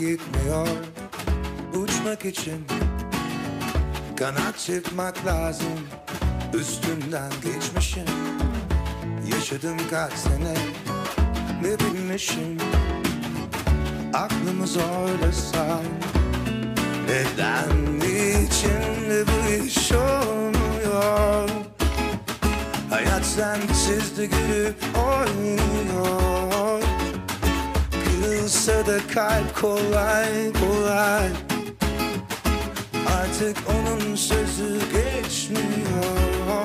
Yetmiyor uçmak için Kanat çırpmak lazım. Üstünden geçmişim Yaşadım kaç sene ne bilmişim. Aklımız oynasa Neden niçin de bu iş olmuyor? Hayat sensiz de gülüp oynuyor Kırılsa da kalp kolay kolay. Artık onun sözü geçmiyor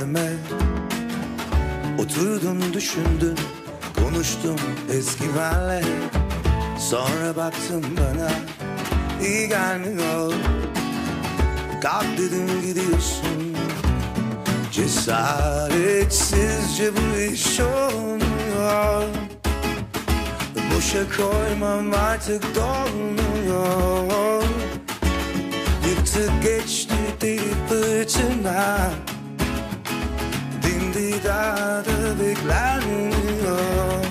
kendime. Oturdum düşündüm konuştum eski benle. Sonra baktım bana iyi gelmiyor. Kalk dedim gidiyorsun. Cesaretsizce bu iş olmuyor. Boşa koymam artık dolmuyor. Yıktı geçti deli fırtına Dindi dağda beklenmiyor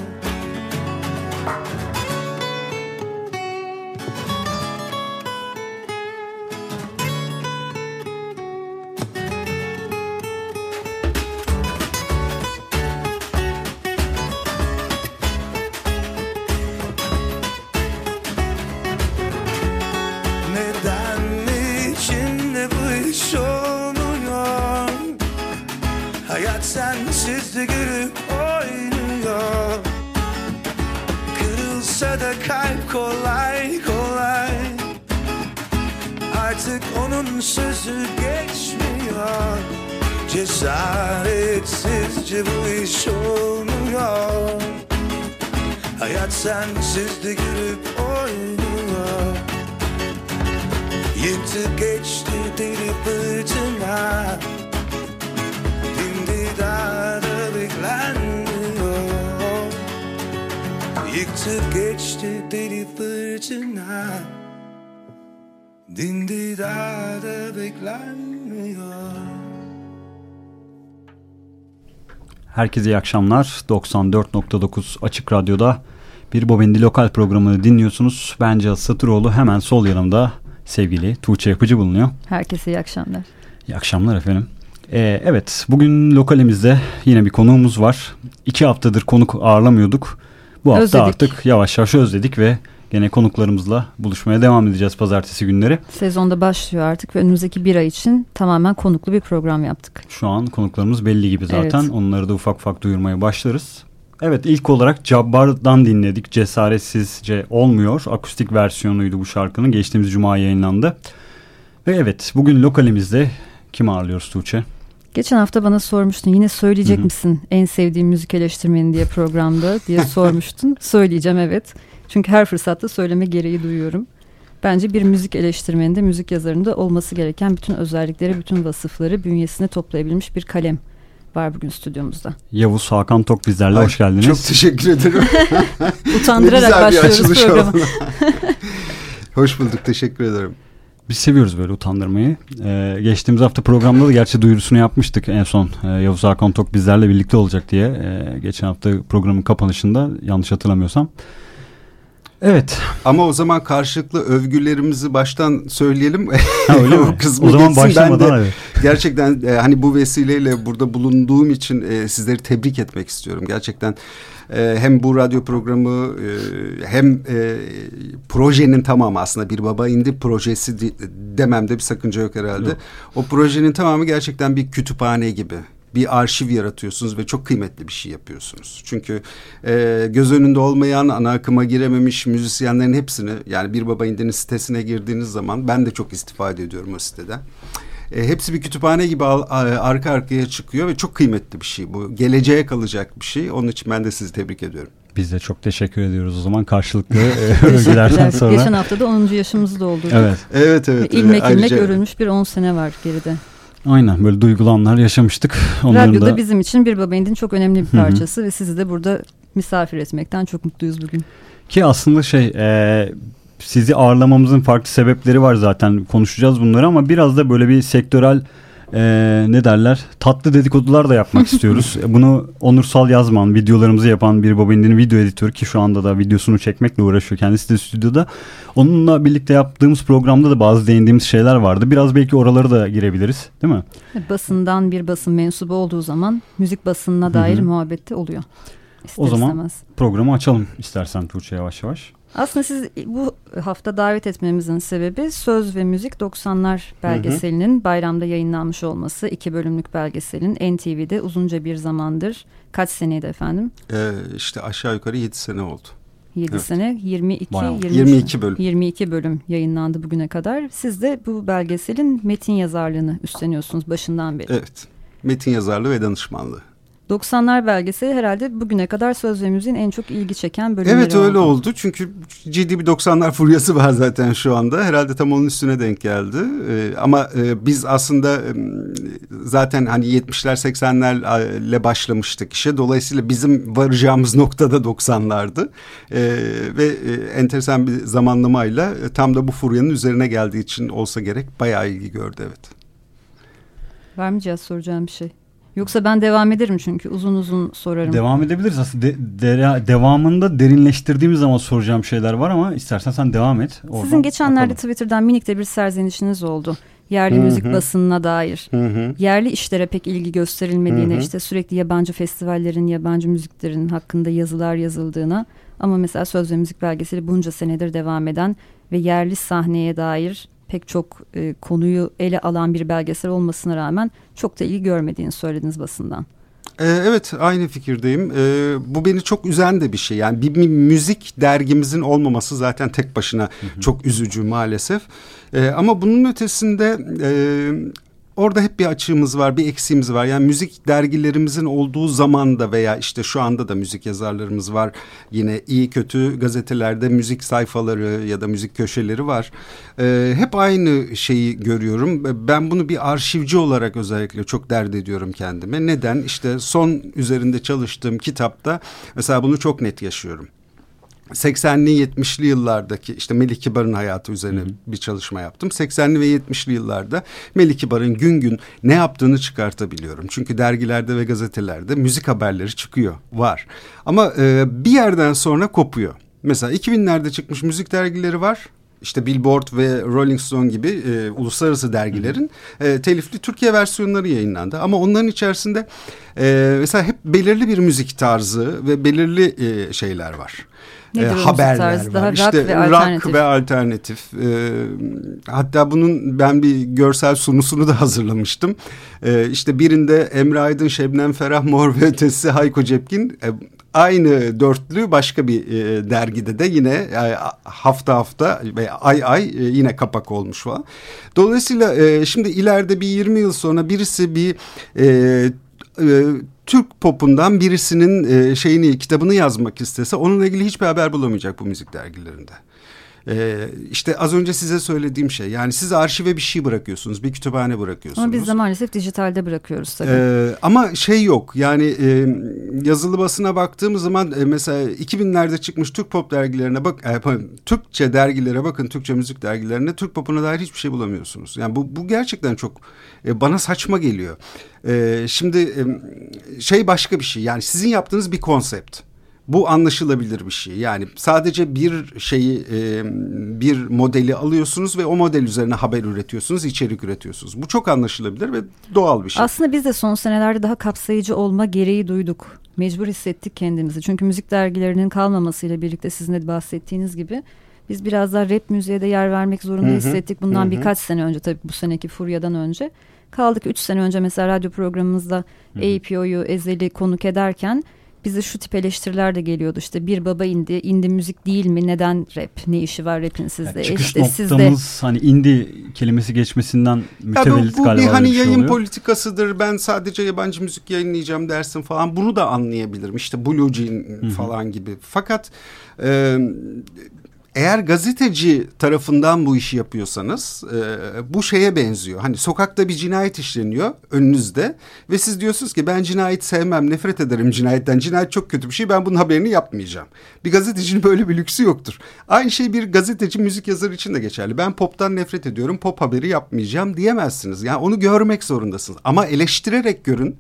Cesaretsizce bu iş olmuyor. Hayat sensiz de gülüp oynuyor. Yıktı geçti deli fırtına. Dindi dağda beklenmiyor. Yıktı geçti deli fırtına. Dindi dağda beklenmiyor Herkese iyi akşamlar. 94.9 Açık Radyo'da bir Bobendi Lokal programını dinliyorsunuz. Ben Cihat Satıroğlu. Hemen sol yanımda sevgili Tuğçe Yapıcı bulunuyor. Herkese iyi akşamlar. İyi akşamlar efendim. Ee, evet bugün lokalimizde yine bir konuğumuz var. İki haftadır konuk ağırlamıyorduk. Bu hafta Özledik. artık yavaş yavaş özledik ve gene konuklarımızla buluşmaya devam edeceğiz pazartesi günleri. Sezonda başlıyor artık ve önümüzdeki bir ay için tamamen konuklu bir program yaptık. Şu an konuklarımız belli gibi zaten. Evet. Onları da ufak ufak duyurmaya başlarız. Evet ilk olarak Cabbar'dan dinledik. Cesaretsizce olmuyor. Akustik versiyonuydu bu şarkının. Geçtiğimiz cuma yayınlandı. Ve evet bugün lokalimizde kim ağırlıyoruz Tuğçe? Geçen hafta bana sormuştun yine söyleyecek Hı hı. misin en sevdiğim müzik eleştirmeni diye programda diye sormuştun. Söyleyeceğim evet. Çünkü her fırsatta söyleme gereği duyuyorum. Bence bir müzik eleştirmeninde, müzik yazarında olması gereken bütün özellikleri, bütün vasıfları bünyesine toplayabilmiş bir kalem var bugün stüdyomuzda. Yavuz Hakan Tok bizlerle Ay, hoş geldiniz. Çok teşekkür ederim. Utandırarak başlıyoruz oldu. Hoş bulduk teşekkür ederim. Biz seviyoruz böyle utandırmayı. Ee, geçtiğimiz hafta programda da gerçi duyurusunu yapmıştık en son. Ee, Yavuz Hakan Tok bizlerle birlikte olacak diye. Ee, geçen hafta programın kapanışında yanlış hatırlamıyorsam. Evet. Ama o zaman karşılıklı övgülerimizi baştan söyleyelim. Ha, öyle mi? kısmı o zaman başlamadan ben de evet. gerçekten e, hani bu vesileyle burada bulunduğum için e, sizleri tebrik etmek istiyorum. Gerçekten e, hem bu radyo programı e, hem e, projenin tamamı aslında bir baba indi projesi de, dememde bir sakınca yok herhalde. Yok. O projenin tamamı gerçekten bir kütüphane gibi bir arşiv yaratıyorsunuz ve çok kıymetli bir şey yapıyorsunuz. Çünkü e, göz önünde olmayan ana akıma girememiş müzisyenlerin hepsini yani bir baba indinin sitesine girdiğiniz zaman ben de çok istifade ediyorum o siteden. E, hepsi bir kütüphane gibi al, a- arka arkaya çıkıyor ve çok kıymetli bir şey bu. Geleceğe kalacak bir şey. Onun için ben de sizi tebrik ediyorum. Biz de çok teşekkür ediyoruz o zaman karşılıklı e, övgülerden sonra. Geçen hafta da 10. yaşımızı doldurduk. Evet. Evet Ve evet. İlmek ilmek Ayrıca- örülmüş bir 10 sene var geride. Aynen böyle duygulu anlar yaşamıştık. Onların Radyoda da bizim için bir baba indin çok önemli bir parçası ve sizi de burada misafir etmekten çok mutluyuz bugün. Ki aslında şey e, sizi ağırlamamızın farklı sebepleri var zaten konuşacağız bunları ama biraz da böyle bir sektörel e, ne derler tatlı dedikodular da yapmak istiyoruz. E, Bunu Onursal Yazman videolarımızı yapan bir babaindinin video editörü ki şu anda da videosunu çekmekle uğraşıyor kendisi de stüdyoda. Onunla birlikte yaptığımız programda da bazı değindiğimiz şeyler vardı. Biraz belki oraları da girebiliriz değil mi? Basından bir basın mensubu olduğu zaman müzik basınına dair Hı hı. muhabbette oluyor. İster O zaman- istemez. Programı açalım istersen Tuğçe yavaş yavaş. Aslında siz bu hafta davet etmemizin sebebi Söz ve Müzik 90'lar belgeselinin bayramda yayınlanmış olması. iki bölümlük belgeselin NTV'de uzunca bir zamandır kaç seneydi efendim? E, işte aşağı yukarı yedi sene oldu. 7 Evet. sene 22 Bayağı. 23 22 bölüm. 22 bölüm yayınlandı bugüne kadar. Siz de bu belgeselin metin yazarlığını üstleniyorsunuz başından beri. Evet. Metin yazarlığı ve danışmanlığı. 90'lar belgeseli herhalde bugüne kadar söz ve müziğin en çok ilgi çeken bölümleri Evet öyle oldu. Çünkü ciddi bir 90'lar furyası var zaten şu anda. Herhalde tam onun üstüne denk geldi. Ee, ama e, biz aslında e, zaten hani 70'ler 80'lerle başlamıştık işe. Dolayısıyla bizim varacağımız noktada 90'lardı. Ee, ve e, enteresan bir zamanlamayla e, tam da bu furyanın üzerine geldiği için olsa gerek bayağı ilgi gördü evet. Var mı Cihaz soracağım bir şey? Yoksa ben devam ederim çünkü uzun uzun sorarım. Devam edebiliriz aslında. De- dere- devamında derinleştirdiğimiz zaman soracağım şeyler var ama istersen sen devam et. Oradan Sizin geçenlerde bakalım. Twitter'dan minik de bir serzenişiniz oldu. Yerli Hı hı. müzik basınına dair. Hı hı. Yerli işlere pek ilgi gösterilmediğine, Hı hı. işte sürekli yabancı festivallerin, yabancı müziklerin hakkında yazılar yazıldığına ama mesela Söz ve Müzik belgeseli bunca senedir devam eden ve yerli sahneye dair pek çok e, konuyu ele alan bir belgesel olmasına rağmen çok da ilgi görmediğini söylediniz basından. Ee, evet aynı fikirdeyim. Ee, bu beni çok üzen de bir şey. Yani bir, müzik dergimizin olmaması zaten tek başına çok üzücü maalesef. Ee, ama bunun ötesinde e, orada hep bir açığımız var, bir eksiğimiz var. Yani müzik dergilerimizin olduğu zamanda veya işte şu anda da müzik yazarlarımız var. Yine iyi kötü gazetelerde müzik sayfaları ya da müzik köşeleri var. Ee, hep aynı şeyi görüyorum. Ben bunu bir arşivci olarak özellikle çok dert ediyorum kendime. Neden? İşte son üzerinde çalıştığım kitapta mesela bunu çok net yaşıyorum. 80'li 70'li yıllardaki işte Melih Kibar'ın hayatı üzerine bir çalışma yaptım. 80'li ve 70'li yıllarda Melih Kibar'ın gün gün ne yaptığını çıkartabiliyorum. Çünkü dergilerde ve gazetelerde müzik haberleri çıkıyor, var. Ama e, bir yerden sonra kopuyor. Mesela 2000'lerde çıkmış müzik dergileri var. İşte Billboard ve Rolling Stone gibi e, uluslararası dergilerin e, telifli Türkiye versiyonları yayınlandı. Ama onların içerisinde e, mesela hep belirli bir müzik tarzı ve belirli e, şeyler var. Nedir E, haberler tarzı? var. Daha rock işte ve alternatif. rock ve alternatif. E, hatta bunun ben bir görsel sunusunu da hazırlamıştım. E, işte birinde Emre Aydın, Şebnem Ferah, Mor ve Ötesi, Hayko Cepkin... E, Aynı dörtlü başka bir e, dergide de yine e, hafta hafta ve ay ay e, yine kapak olmuş falan. Dolayısıyla e, şimdi ileride bir 20 yıl sonra birisi bir e, e, Türk popundan birisinin e, şeyini kitabını yazmak istese onunla ilgili hiçbir haber bulamayacak bu müzik dergilerinde. Ee, işte az önce size söylediğim şey yani siz arşive bir şey bırakıyorsunuz bir kütüphane bırakıyorsunuz. Ama biz de maalesef dijitalde bırakıyoruz tabii. Ee, ama şey yok yani e, yazılı basına baktığımız zaman e, mesela 2000'lerde çıkmış Türk pop dergilerine bak e, Türkçe dergilere bakın Türkçe müzik dergilerine Türk popuna dair hiçbir şey bulamıyorsunuz. Yani bu, bu gerçekten çok e, bana saçma geliyor. E, şimdi e, şey başka bir şey yani sizin yaptığınız bir konsept. Bu anlaşılabilir bir şey. Yani sadece bir şeyi e, bir modeli alıyorsunuz ve o model üzerine haber üretiyorsunuz, içerik üretiyorsunuz. Bu çok anlaşılabilir ve doğal bir şey. Aslında biz de son senelerde daha kapsayıcı olma gereği duyduk. Mecbur hissettik kendimizi. Çünkü müzik dergilerinin kalmamasıyla birlikte sizin de bahsettiğiniz gibi biz biraz daha rap müziğe de yer vermek zorunda Hı hı, hissettik. Bundan hı. birkaç sene önce tabii bu seneki furyadan önce. Kaldık üç sene önce mesela radyo programımızda APO'yu Ezel'i konuk ederken bize şu tip eleştiriler de geliyordu. İşte bir baba indi, indi müzik değil mi? Neden rap? Ne işi var rap'in sizde? Yani çıkış işte sizde noktamız hani indie kelimesi geçmesinden Ya bu, mütevellit bu galiba bir hani bir şey yayın oluyor. politikasıdır. Ben sadece yabancı müzik yayınlayacağım dersin falan. Bunu da anlayabilirim. İşte Blue Jean falan gibi. Fakat e, eğer gazeteci tarafından bu işi yapıyorsanız e, bu şeye benziyor. Hani sokakta bir cinayet işleniyor önünüzde ve siz diyorsunuz ki ben cinayet sevmem, nefret ederim cinayetten. Cinayet çok kötü bir şey. Ben bunun haberini yapmayacağım. Bir gazetecinin böyle bir lüksü yoktur. Aynı şey bir gazeteci, müzik yazarı için de geçerli. Ben poptan nefret ediyorum, pop haberi yapmayacağım diyemezsiniz. Yani onu görmek zorundasınız. Ama eleştirerek görün.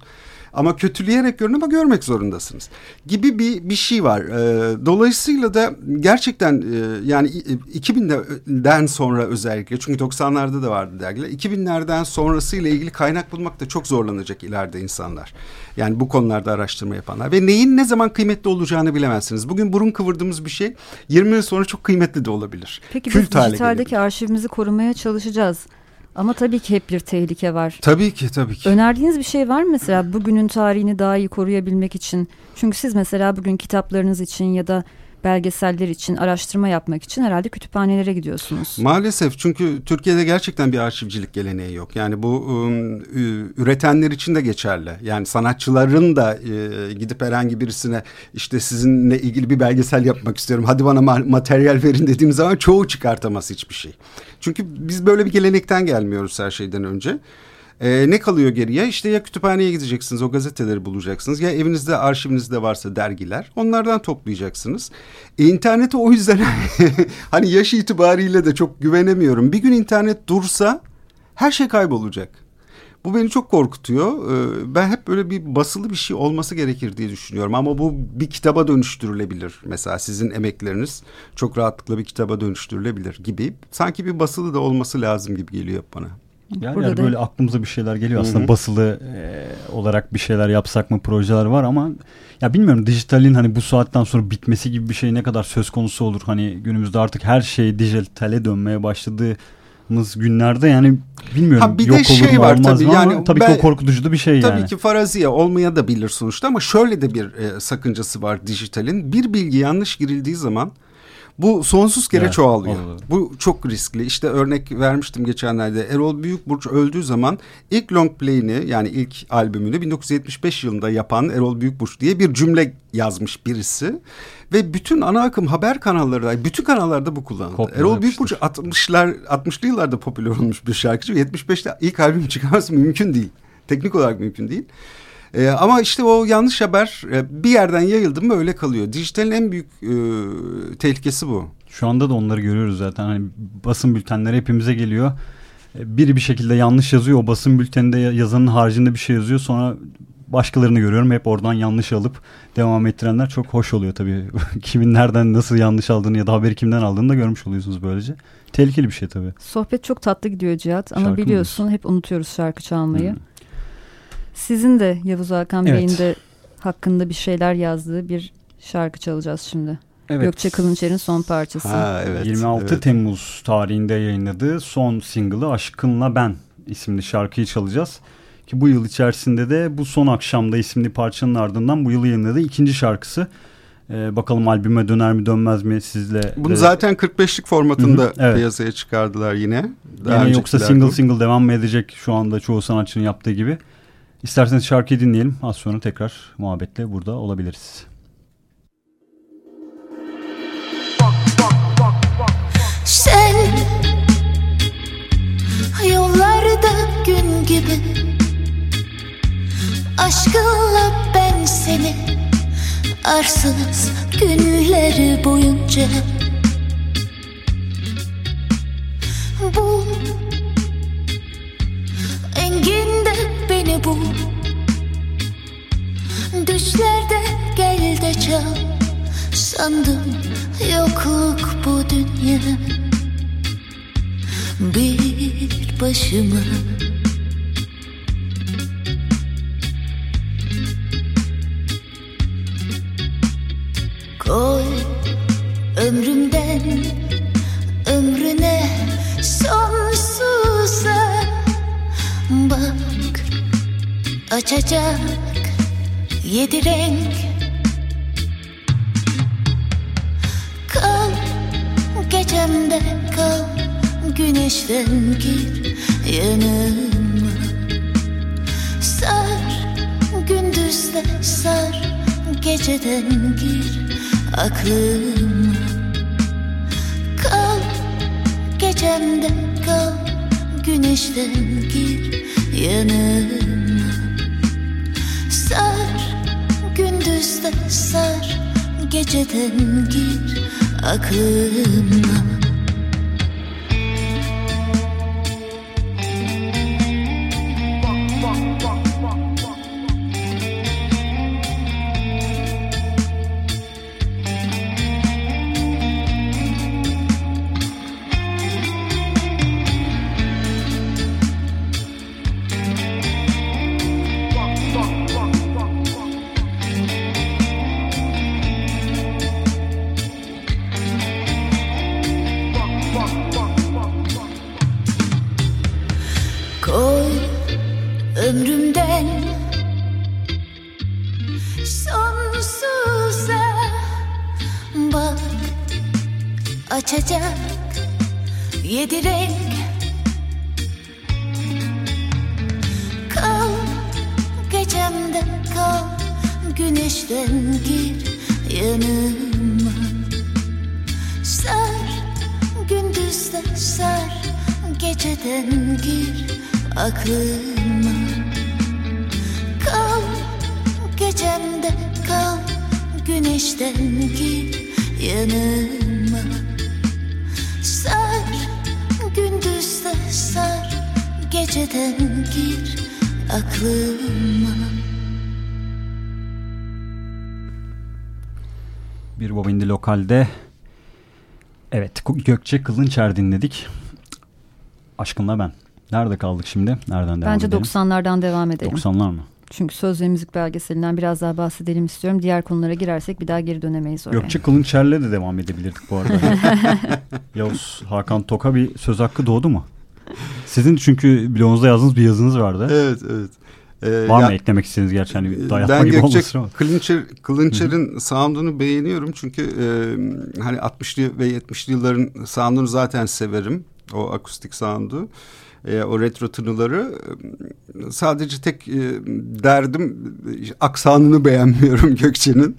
Ama kötüleyerek görün ama görmek zorundasınız. Gibi bir bir şey var. Ee, dolayısıyla da gerçekten e, yani i- 2000'den sonra özellikle çünkü 90'larda da vardı dergiler. 2000'lerden sonrasıyla ilgili kaynak bulmakta çok zorlanacak ileride insanlar. Yani bu konularda araştırma yapanlar ve neyin ne zaman kıymetli olacağını bilemezsiniz. Bugün burun kıvırdığımız bir şey 20 yıl sonra çok kıymetli de olabilir. Peki Kült biz dijitaldeki arşivimizi korumaya çalışacağız. Ama tabii ki hep bir tehlike var. Tabii ki tabii ki. Önerdiğiniz bir şey var mı mesela bugünün tarihini daha iyi koruyabilmek için? Çünkü siz mesela bugün kitaplarınız için ya da belgeseller için araştırma yapmak için herhalde kütüphanelere gidiyorsunuz. Maalesef çünkü Türkiye'de gerçekten bir arşivcilik geleneği yok. Yani bu ü- üretenler için de geçerli. Yani sanatçıların da e, gidip herhangi birisine işte sizinle ilgili bir belgesel yapmak istiyorum. Hadi bana ma- materyal verin dediğim zaman çoğu çıkartamaz hiçbir şey. Çünkü biz böyle bir gelenekten gelmiyoruz her şeyden önce. Ee, ne kalıyor geriye? İşte ya kütüphaneye gideceksiniz, o gazeteleri bulacaksınız. Ya evinizde, arşivinizde varsa dergiler, onlardan toplayacaksınız. E, internete o yüzden hani yaş itibariyle de çok güvenemiyorum. Bir gün internet dursa her şey kaybolacak. Bu beni çok korkutuyor. Ee, ben hep böyle bir basılı bir şey olması gerekir diye düşünüyorum. Ama bu bir kitaba dönüştürülebilir. Mesela sizin emekleriniz çok rahatlıkla bir kitaba dönüştürülebilir gibi. Sanki bir basılı da olması lazım gibi geliyor bana. Yani, Burada yani da- böyle aklımıza bir şeyler geliyor. Aslında hı. basılı e, olarak bir şeyler yapsak mı projeler var ama ya bilmiyorum dijitalin hani bu saatten sonra bitmesi gibi bir şey ne kadar söz konusu olur. Hani günümüzde artık her şey dijitale dönmeye başladığımız günlerde yani bilmiyorum Ha, bir de yok olur şey mu var olmaz tabii, mı yani ama tabii ben- ki o korkutucu da bir şey Tabii yani. ki faraziye olmaya da bilir sonuçta ama şöyle de bir e, sakıncası var dijitalin. Bir bilgi yanlış girildiği zaman bu sonsuz kere Evet, çoğalıyor. olur. Bu çok riskli. İşte örnek vermiştim geçenlerde. Erol Büyükburç öldüğü zaman ilk long play'ini yani ilk albümünü 1975 yılında yapan Erol Büyükburç diye bir cümle yazmış birisi. Ve bütün ana akım haber kanalları, bütün kanallarda bu kullanıldı. Kopyalar Erol. Büyükburç 60'lar 60'lı yıllarda popüler olmuş bir şarkıcı ve 75'te ilk albüm çıkarması mümkün değil. Teknik olarak mümkün değil. Ee, ama işte o yanlış haber e, bir yerden yayıldı mı öyle kalıyor. Dijitalin en büyük e, tehlikesi bu. Şu anda da onları görüyoruz zaten. Hani basın bültenleri hepimize geliyor. E, Biri bir şekilde yanlış yazıyor. O basın bülteninde ya- yazanın haricinde bir şey yazıyor. Sonra başkalarını görüyorum. Hep oradan yanlış alıp devam ettirenler çok hoş oluyor tabii. Kimin nereden nasıl yanlış aldığını ya da haberi kimden aldığını da görmüş oluyorsunuz böylece. Tehlikeli bir şey tabii. Sohbet çok tatlı gidiyor Cihat ama Şarkı biliyorsun hep unutuyoruz şarkı çalmayı. Hmm. Sizin de Yavuz Hakan Evet. Bey'in de hakkında bir şeyler yazdığı bir şarkı çalacağız şimdi. Gökçe Kılınçer'in son parçası. Ha, evet, 26 evet. Temmuz tarihinde yayınladığı son single'ı Aşkınla Ben isimli şarkıyı çalacağız. Ki bu yıl içerisinde de bu son akşamda isimli parçanın ardından bu yıl yayınladığı ikinci şarkısı. Ee, bakalım albüme döner mi dönmez mi sizle. Bunu de- zaten 45'lik formatında Hı hı, evet. piyasaya çıkardılar yine. Daha Yine yoksa single single devam mı edecek şu anda çoğu sanatçının yaptığı gibi. İsterseniz şarkıyı dinleyelim. Az sonra tekrar muhabbetle burada olabiliriz. Sen yollarda gün gibi Aşkınla ben seni Arsız günleri boyunca Bu enginde beni bul Düşlerde gel de çal. Sandım yokluk bu dünya. Bir başıma. Koy ömrümden ömrüne sonsuza açacak yedi renk. Kal gecemde kal Güneşten gir yanıma. Sar gündüzde sar Geceden gir aklıma. Kal gecemde kal Güneşten gir yanıma gündüzde sar Geceden gir aklıma Geceden gir aklıma Bir Bobindi Lokal'de evet Gökçe Kılınçer dinledik. Aşkınla ben. Nerede kaldık şimdi? Nereden devam Bence edelim? 90'lardan devam edelim. 90'lar mı? Çünkü söz ve müzik belgeselinden biraz daha bahsedelim istiyorum. Diğer konulara girersek bir daha geri dönemeyiz oraya. Gökçe Kılınçer'le de devam edebilirdik bu arada. Yavuz Hakan Tok'a bir söz hakkı doğdu mu? Sizin çünkü bloğunuzda yazdığınız bir yazınız vardı. Evet evet. Ee, Var ya- mı eklemek istediğiniz gerçi hani dayatma ben gibi Gökçe olmasın ama. Kılınçer, Kılınçer'in sound'unu beğeniyorum çünkü e, hani 60'lı ve 70'li yılların sound'unu zaten severim. O akustik sound'u. E, o retro tınıları sadece tek e, derdim aksanını beğenmiyorum Gökçe'nin.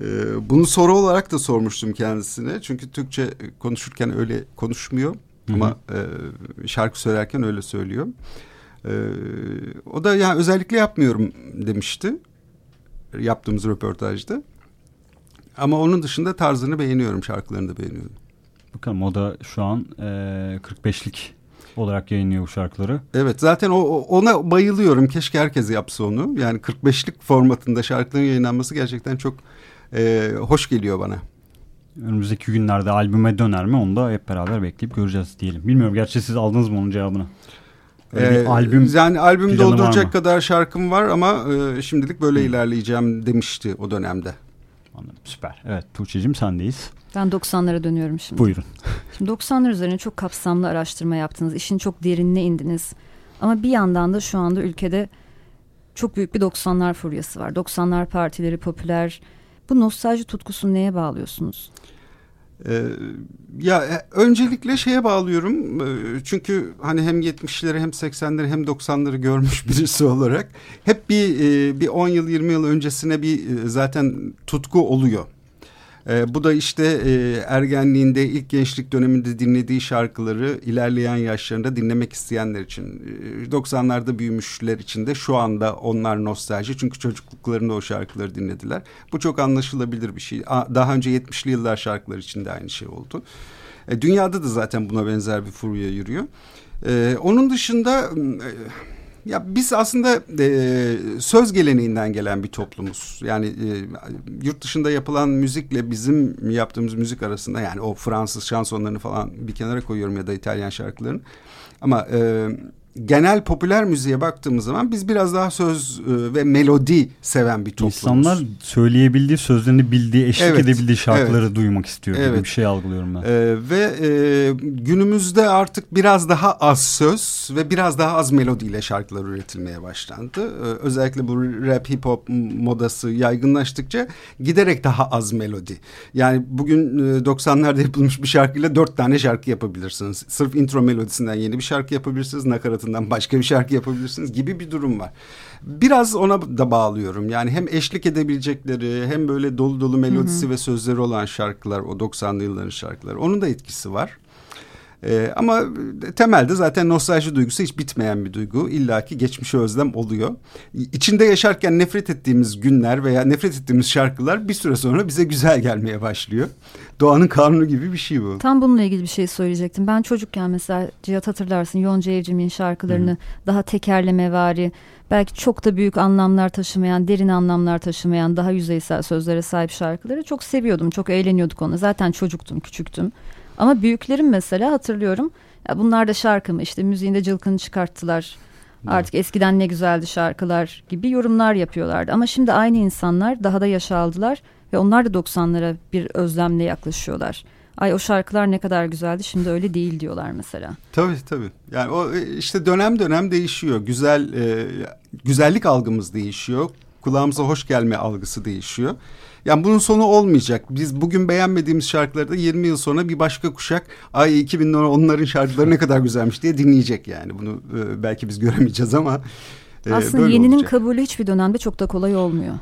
E, bunu soru olarak da sormuştum kendisine. Çünkü Türkçe konuşurken öyle konuşmuyor. Hı hı. Ama e, şarkı söylerken öyle söylüyor. E, o da yani özellikle yapmıyorum demişti. Yaptığımız röportajda. Ama onun dışında tarzını beğeniyorum, şarkılarını da beğeniyorum. Bakalım o da şu an e, 45'lik olarak yayınlıyor bu şarkıları. Evet zaten o- ona bayılıyorum. Keşke herkes yapsa onu. Yani 45'lik formatında şarkıların yayınlanması gerçekten çok e, hoş geliyor bana. Önümüzdeki günlerde albüme döner mi onu da hep beraber bekleyip göreceğiz diyelim. Bilmiyorum gerçi siz aldınız mı onun cevabını? Öyle Ee, albüm yani albüm dolduracak kadar şarkım var ama e, şimdilik böyle ilerleyeceğim demişti o dönemde. Anladım, süper. Evet Tuğçe'cim sendeyiz. Ben 90'lara dönüyorum şimdi. Buyurun. Şimdi 90'lar üzerine çok kapsamlı araştırma yaptınız. İşin çok derinine indiniz. Ama bir yandan da şu anda ülkede çok büyük bir 90'lar furyası var. 90'lar partileri popüler. Bu nostalji tutkusunu neye bağlıyorsunuz? Ee, ya e, öncelikle şeye bağlıyorum Ee, çünkü hani hem 70'leri hem 80'leri hem 90'ları görmüş birisi olarak hep bir e, bir 10 yıl 20 yıl öncesine bir e, zaten tutku oluyor. Ee, bu da işte e, ergenliğinde ilk gençlik döneminde dinlediği şarkıları ilerleyen yaşlarında dinlemek isteyenler için e, 90'larda büyümüşler için de şu anda onlar nostalji çünkü çocukluklarında o şarkıları dinlediler. Bu çok anlaşılabilir bir şey. Daha önce 70'li yıllar şarkıları için de aynı şey oldu. E, dünyada da zaten buna benzer bir furya yürüyor. E, onun dışında e, Ya biz aslında e, söz geleneğinden gelen bir toplumuz. Yani e, yurt dışında yapılan müzikle bizim yaptığımız müzik arasında yani o Fransız şansonlarını falan bir kenara koyuyorum ya da İtalyan şarkılarını. Ama e, genel popüler müziğe baktığımız zaman biz biraz daha söz e, ve melodi seven bir toplumuz. İnsanlar söyleyebildiği, sözlerini bildiği, eşlik Evet, edebildiği şarkıları evet. duymak istiyor gibi Evet. bir şey algılıyorum ben. Ee, ve e, günümüzde artık biraz daha az söz ve biraz daha az melodiyle şarkılar üretilmeye başlandı. Ee, özellikle bu rap hip hop modası yaygınlaştıkça giderek daha az melodi. Yani bugün e, 90'larda yapılmış bir şarkıyla dört tane şarkı yapabilirsiniz. Sırf intro melodisinden yeni bir şarkı yapabilirsiniz, nakaratından başka bir şarkı yapabilirsiniz gibi bir durum var. Biraz ona da bağlıyorum. Yani hem eşlik edebilecekleri hem böyle dolu dolu melodisi ve sözleri olan şarkılar o 90'lı yılların şarkıları. Onun da etkisi var. Ee, ama temelde zaten nostalji duygusu hiç bitmeyen bir duygu. İlla ki geçmişe özlem oluyor. İçinde yaşarken nefret ettiğimiz günler veya nefret ettiğimiz şarkılar bir süre sonra bize güzel gelmeye başlıyor. Doğanın kanunu gibi bir şey bu. Tam bununla ilgili bir şey söyleyecektim. Ben çocukken mesela Cihat hatırlarsın Yonca Evcimik'in şarkılarını daha tekerlemevari, belki çok da büyük anlamlar taşımayan, derin anlamlar taşımayan, daha yüzeysel sözlere sahip şarkıları çok seviyordum. Çok eğleniyorduk ona. Zaten çocuktum, küçüktüm. Ama büyüklerim mesela hatırlıyorum. Ya bunlar da şarkı mı? İşte müziğinde cılkını çıkarttılar. Artık eskiden ne güzeldi şarkılar gibi yorumlar yapıyorlardı. Ama şimdi aynı insanlar daha da yaş aldılar ve onlar da 90'lara bir özlemle yaklaşıyorlar. Ay o şarkılar ne kadar güzeldi şimdi öyle değil diyorlar mesela. Tabii tabii. Yani o e, işte dönem dönem değişiyor. Güzel e, güzellik algımız değişiyor. Kulağımıza hoş gelme algısı değişiyor. Yani bunun sonu olmayacak. Biz bugün beğenmediğimiz şarkıları da 20 yıl sonra bir başka kuşak ay 2000'ler onların şarkıları ne kadar güzelmiş diye dinleyecek yani. Bunu e, belki biz göremeyeceğiz ama e, Aslında yeninin olacak. kabulü hiçbir dönemde çok da kolay olmuyor.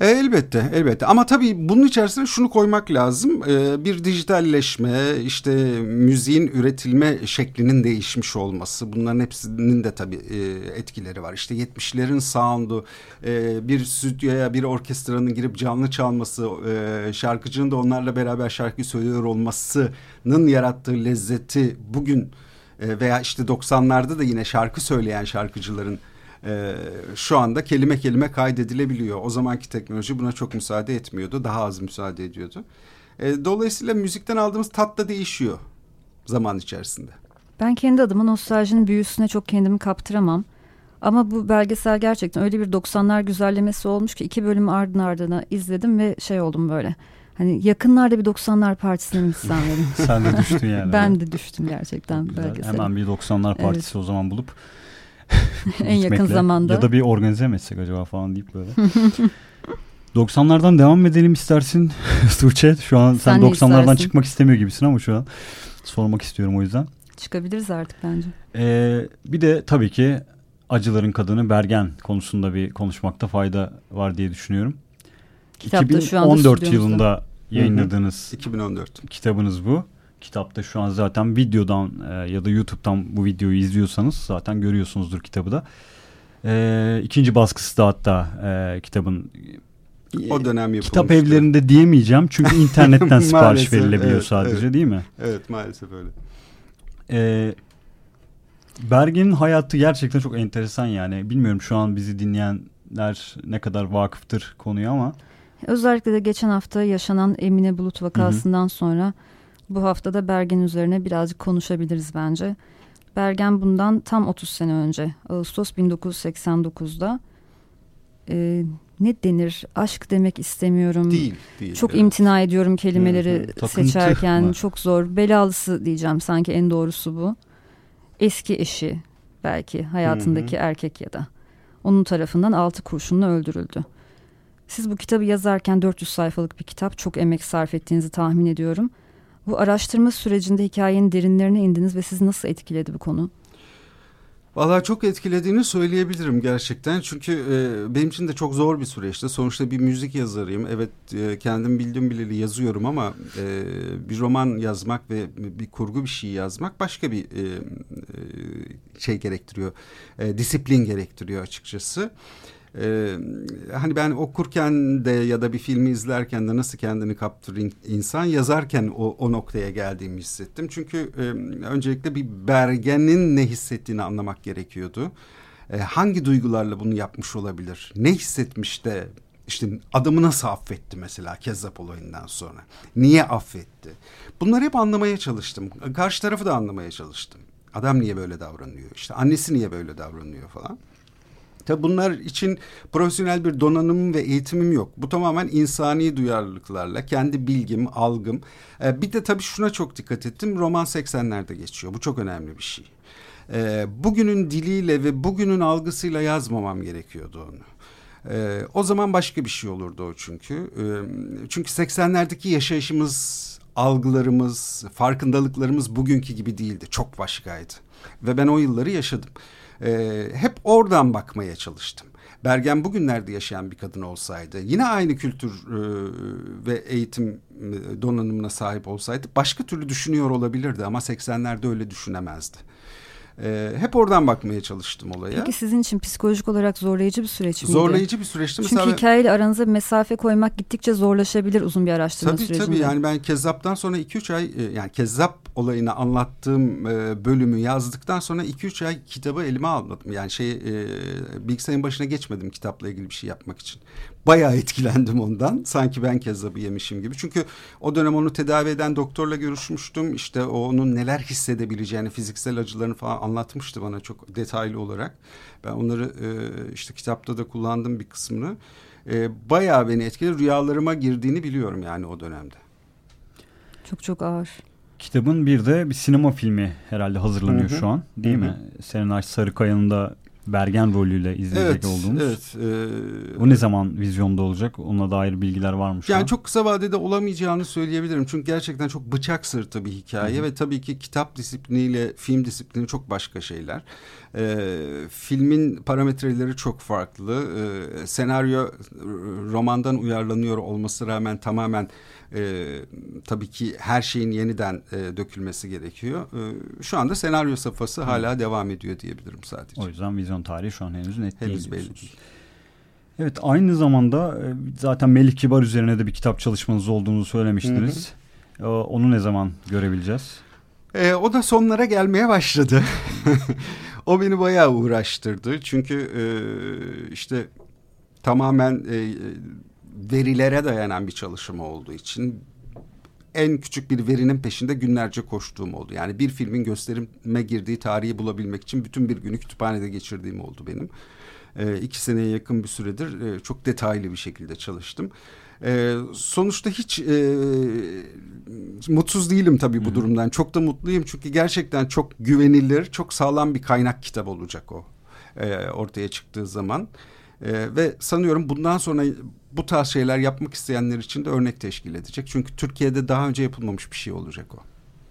E, elbette, elbette. Ama tabii bunun içerisine şunu koymak lazım. E, bir dijitalleşme, işte müziğin üretilme şeklinin değişmiş olması. Bunların hepsinin de tabii e, etkileri var. İşte 70'lerin sound'u, e, bir stüdyoya bir orkestranın girip canlı çalması, e, şarkıcının da onlarla beraber şarkı söylüyor olmasının yarattığı lezzeti bugün e, veya işte 90'larda da yine şarkı söyleyen şarkıcıların ee, şu anda kelime kelime kaydedilebiliyor. O zamanki teknoloji buna çok müsaade etmiyordu. Daha az müsaade ediyordu. Ee, dolayısıyla müzikten aldığımız tat da değişiyor zaman içerisinde. Ben kendi adıma nostaljinin büyüsüne çok kendimi kaptıramam. Ama bu belgesel gerçekten öyle bir 90'lar güzellemesi olmuş ki iki bölüm ardın ardına izledim ve şey oldum böyle. Hani yakınlarda bir 90'lar partisine mi gitsem dedim. Sen de düştün yani. ben de düştüm gerçekten Güzel. belgesele. Hemen bir 90'lar partisi o zaman bulup en yakın zamanda. Ya da bir organize mi etsek acaba falan deyip böyle. 90'lardan devam edelim istersin Tuğçe. Şu an sen, Sen ne 90'lardan istersin? çıkmak istemiyor gibisin ama şu an sormak istiyorum o yüzden. Çıkabiliriz artık bence. Ee, bir de tabii ki acıların kadını Bergen konusunda bir konuşmakta fayda var diye düşünüyorum. Kitap da şu anda 2014 yılında yayınladığınız 2014. kitabınız bu. Kitapta şu an zaten videodan e, ya da YouTube'dan bu videoyu izliyorsanız zaten görüyorsunuzdur kitabı da. E, ikinci baskısı da hatta e, kitabın O dönem yapılmıştı. kitap evlerinde diyemeyeceğim çünkü internetten sipariş verilebiliyor evet, sadece evet. değil mi? Evet maalesef öyle. E, Bergen'in hayatı gerçekten çok enteresan yani. Bilmiyorum şu an bizi dinleyenler ne kadar vakıftır konuya ama Özellikle de geçen hafta yaşanan Emine Bulut vakasından sonra bu haftada Bergen üzerine birazcık konuşabiliriz bence. Bergen bundan tam 30 sene önce Ağustos 1989'da e, ne denir aşk demek istemiyorum. Değil. değil Çok evet. imtina ediyorum kelimeleri. Takıntı seçerken mı? çok zor. Belalısı diyeceğim sanki en doğrusu bu. Eski eşi belki hayatındaki erkek ya da onun tarafından altı kurşunla öldürüldü. Siz bu kitabı yazarken 400 sayfalık bir kitap çok emek sarf ettiğinizi tahmin ediyorum. Bu araştırma sürecinde hikayenin derinlerine indiniz ve sizi nasıl etkiledi bu konu? Vallahi çok etkilediğini söyleyebilirim gerçekten. Çünkü e, benim için de çok zor bir süreçti. Sonuçta bir müzik yazarıyım. Evet e, kendim bildiğim bileli yazıyorum ama e, bir roman yazmak ve bir kurgu bir şey yazmak başka bir e, e, şey gerektiriyor. E, disiplin gerektiriyor açıkçası. Ee, hani ben okurken de ya da bir filmi izlerken de nasıl kendini kaptırır insan yazarken o, o noktaya geldiğimi hissettim. Çünkü e, öncelikle bir Bergen'in ne hissettiğini anlamak gerekiyordu. E, hangi duygularla bunu yapmış olabilir? Ne hissetmiş de işte adamı nasıl affetti mesela Kezzap olayından sonra? Niye affetti? Bunları hep anlamaya çalıştım. Karşı tarafı da anlamaya çalıştım. Adam niye böyle davranıyor? İşte annesi niye böyle davranıyor falan. Tabi bunlar için profesyonel bir donanımım ve eğitimim yok. Bu tamamen insani duyarlılıklarla, kendi bilgim, algım. Ee, bir de tabii şuna çok dikkat ettim. Roman 80'lerde geçiyor. Bu çok önemli bir şey. Ee, bugünün diliyle ve bugünün algısıyla yazmamam gerekiyordu onu. Ee, o zaman başka bir şey olurdu o çünkü. Ee, çünkü 80'lerdeki yaşayışımız, algılarımız, farkındalıklarımız bugünkü gibi değildi. Çok başkaydı. Ve ben o yılları yaşadım. Ee, hep oradan bakmaya çalıştım. Bergen bugünlerde yaşayan bir kadın olsaydı, yine aynı kültür e, ve eğitim e, donanımına sahip olsaydı başka türlü düşünüyor olabilirdi ama 80'lerde öyle düşünemezdi. E, hep oradan bakmaya çalıştım olaya. Peki sizin için psikolojik olarak zorlayıcı bir süreç miydi? Zorlayıcı bir süreçti. Çünkü Mesela hikayeyle aranıza bir mesafe koymak gittikçe zorlaşabilir uzun bir araştırma tabii, sürecinde. Tabii yani ben Kezzap'tan sonra 2-3 ay e, yani Kezzap olayını anlattığım e, bölümü yazdıktan sonra 2-3 ay kitabı elime almadım. Yani şey e, bilgisayarın başına geçmedim kitapla ilgili bir şey yapmak için. Bayağı etkilendim ondan. Sanki ben Kezzap'ı yemişim gibi. Çünkü o dönem onu tedavi eden doktorla görüşmüştüm. İşte onun neler hissedebileceğini, fiziksel acılarını falan anlatmıştı bana çok detaylı olarak. Ben onları e, işte kitapta da kullandım bir kısmını. E, bayağı beni etkiledi. Rüyalarıma girdiğini biliyorum yani o dönemde. Çok çok ağır. Kitabın bir de bir sinema filmi herhalde hazırlanıyor Hı hı. şu an değil Hı hı. mi? Serenay Sarıkaya'nın da Bergen rolüyle izleyecek Evet, olduğumuz. evet. e, Bu ne zaman vizyonda olacak? Ona dair bilgiler var mı şu Yani an? çok kısa vadede olamayacağını söyleyebilirim. Çünkü gerçekten çok bıçak sırtı bir hikaye Hı hı. ve tabii ki kitap disipliniyle film disiplini çok başka şeyler. Ee, filmin parametreleri çok farklı. Ee, senaryo romandan uyarlanıyor olması rağmen tamamen e, tabii ki her şeyin yeniden e, dökülmesi gerekiyor. Ee, şu anda senaryo safhası hala devam ediyor diyebilirim sadece. O yüzden vizyon tarihi şu an henüz net değil. Henüz belli diyorsunuz. değil. Evet aynı zamanda e, zaten Melih Kibar üzerine de bir kitap çalışmanız olduğunu söylemiştiniz. E, Onu ne zaman görebileceğiz? Ee, o da sonlara gelmeye başladı. o beni bayağı uğraştırdı. Çünkü e, işte tamamen e, verilere dayanan bir çalışma olduğu için en küçük bir verinin peşinde günlerce koştuğum oldu. Yani bir filmin gösterime girdiği tarihi bulabilmek için bütün bir günü kütüphanede geçirdiğim oldu benim. E, iki seneye yakın bir süredir e, çok detaylı bir şekilde çalıştım. E, sonuçta hiç e, mutsuz değilim tabii bu durumdan. Çok da mutluyum çünkü gerçekten çok güvenilir, çok sağlam bir kaynak kitap olacak o e, ortaya çıktığı zaman. E, ve sanıyorum bundan sonra bu tarz şeyler yapmak isteyenler için de örnek teşkil edecek. Çünkü Türkiye'de daha önce yapılmamış bir şey olacak o.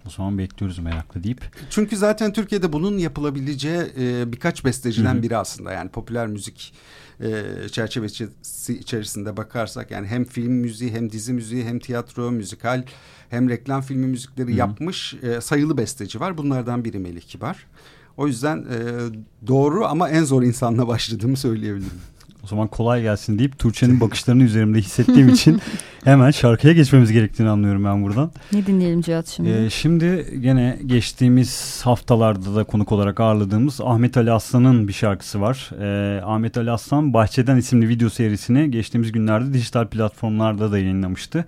O zaman bekliyoruz merakla deyip. Çünkü zaten Türkiye'de bunun yapılabileceği e, birkaç besteciden Hı hı. biri aslında. Yani popüler müzik e, çerçevesi içerisinde bakarsak yani hem film müziği hem dizi müziği hem tiyatro, müzikal hem reklam filmi müzikleri Hı hı. yapmış e, sayılı besteci var. Bunlardan biri Melih Kibar. O yüzden e, doğru ama en zor insanla başladığımı söyleyebilirim. O zaman kolay gelsin deyip Tuğçe'nin bakışlarını üzerimde hissettiğim için hemen şarkıya geçmemiz gerektiğini anlıyorum ben buradan. Ne dinleyelim Cihat şimdi? Ee, şimdi gene geçtiğimiz haftalarda da konuk olarak ağırladığımız Ahmet Ali Aslan'ın bir şarkısı var. Ee, Ahmet Ali Aslan Bahçeden isimli video serisini geçtiğimiz günlerde dijital platformlarda da yayınlamıştı.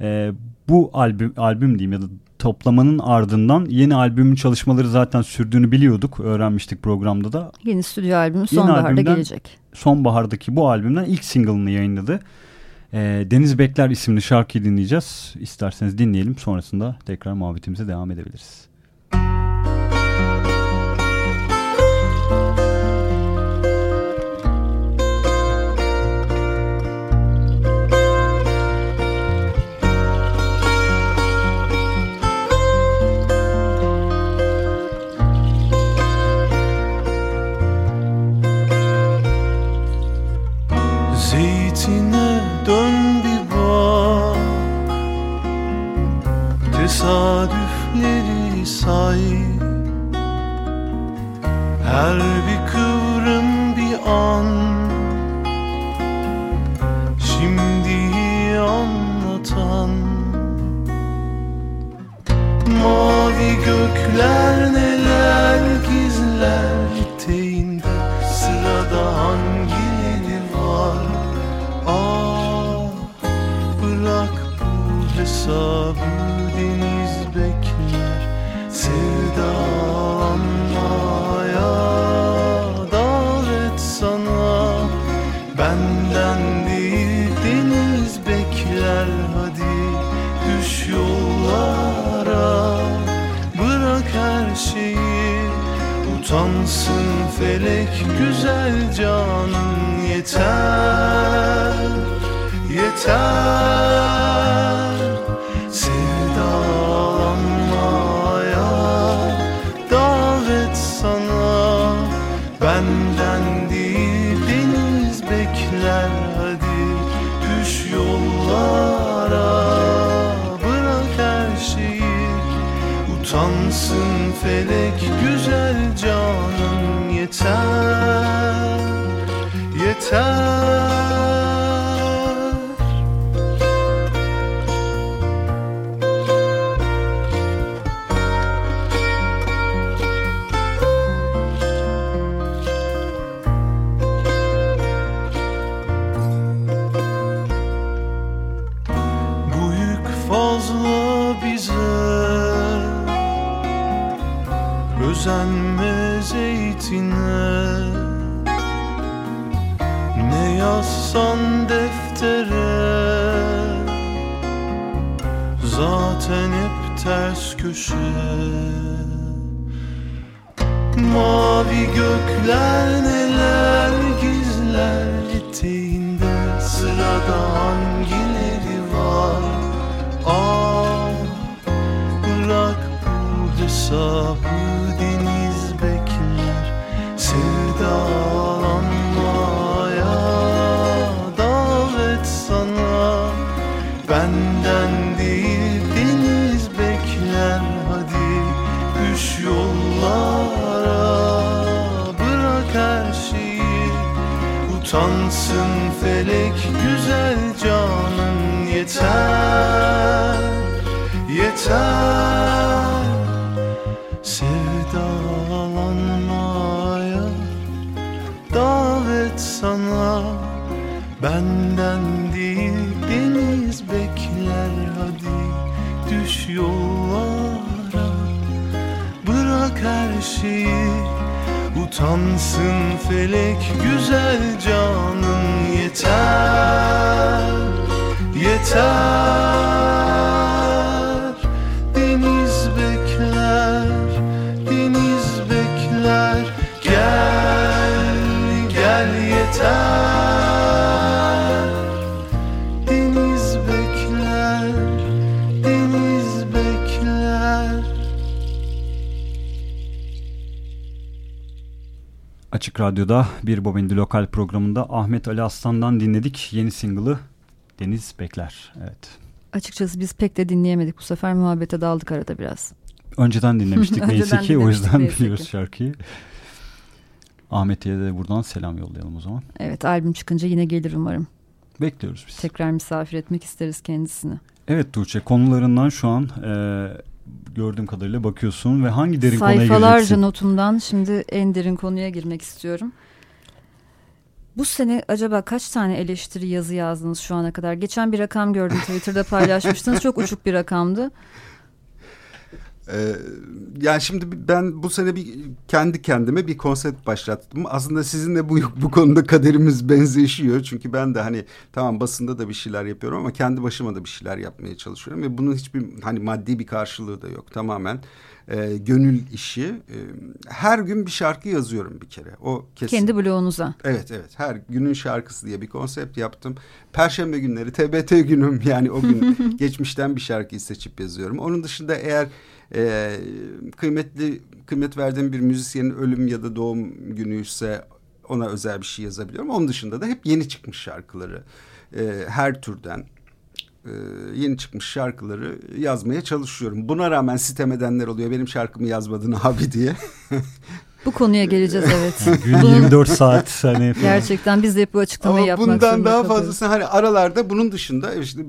Ee, bu albüm, albüm diyeyim ya da toplamanın ardından yeni albümün çalışmaları zaten sürdüğünü biliyorduk. Öğrenmiştik programda da. Yeni stüdyo albümü sonbaharda gelecek. Sonbahardaki bu albümden ilk single'ını yayınladı. Ee, Deniz Bekler isimli şarkıyı dinleyeceğiz. İsterseniz dinleyelim. Sonrasında tekrar muhabbetimize devam edebiliriz. Dön bir bak. Tesadüfleri say. Her bir kıvrım bir an. Şimdiyi anlatan. Mavi gökler neler olsa bu deniz bekler Sevdalanmaya dar et sana. Benden değil deniz bekler hadi Düş yollara. Bırak her şeyi Utansın felek güzel canım yeter Yeter. Özenme zeytine. Ne yazsan deftere. Zaten hep ters köşe. Mavi gökler neler gizler eteğinde Sırada hangileri var. Ah bırak bu hesabı felek güzel canın yeter Yeter Açık Radyo'da bir Bobindi Lokal programında Ahmet Ali Aslan'dan dinledik yeni single'ı Deniz Bekler. Evet. Açıkçası biz pek de dinleyemedik bu sefer muhabbete daldık arada biraz. Önceden dinlemiştik Önceden neyse ki o dinlemiştik yüzden neyse ki. biliyoruz şarkıyı. Ahmet'e de buradan selam yollayalım o zaman. Evet albüm çıkınca yine gelir umarım. Bekliyoruz biz. Tekrar misafir etmek isteriz kendisini. Evet Tuğçe konularından şu an e, gördüğüm kadarıyla bakıyorsun ve hangi derin konuya Sayfalarca notumdan şimdi en derin konuya girmek istiyorum. Bu sene acaba kaç tane eleştiri yazı yazdınız şu ana kadar? Geçen bir rakam gördüm Twitter'da paylaşmıştınız. Çok uçuk bir rakamdı. Ee, yani şimdi ben bu sene bir kendi kendime bir konsept başlattım. Aslında sizinle bu bu konuda kaderimiz benzeşiyor. Çünkü ben de hani tamam basında da bir şeyler yapıyorum ama kendi başıma da bir şeyler yapmaya çalışıyorum ve bunun hiçbir hani maddi bir karşılığı da yok. Tamamen e, gönül işi. E, her gün bir şarkı yazıyorum bir kere. O kesin. Kendi bloğunuza. Evet evet her günün şarkısı diye bir konsept yaptım. Perşembe günleri TBT günüm yani o gün geçmişten bir şarkıyı seçip yazıyorum. Onun dışında eğer e, kıymetli kıymet verdiğim bir müzisyenin ölüm ya da doğum günüyse ona özel bir şey yazabiliyorum. Onun dışında da hep yeni çıkmış şarkıları e, her türden e, yeni çıkmış şarkıları yazmaya çalışıyorum. Buna rağmen sitem edenler oluyor benim şarkımı yazmadın abi diye. Bu konuya geleceğiz evet. Gün Bunun 24 saat hani Gerçekten biz de hep bu açıklamayı Ama yapmak bundan daha kalıyoruz. fazlasını hani aralarda bunun dışında işte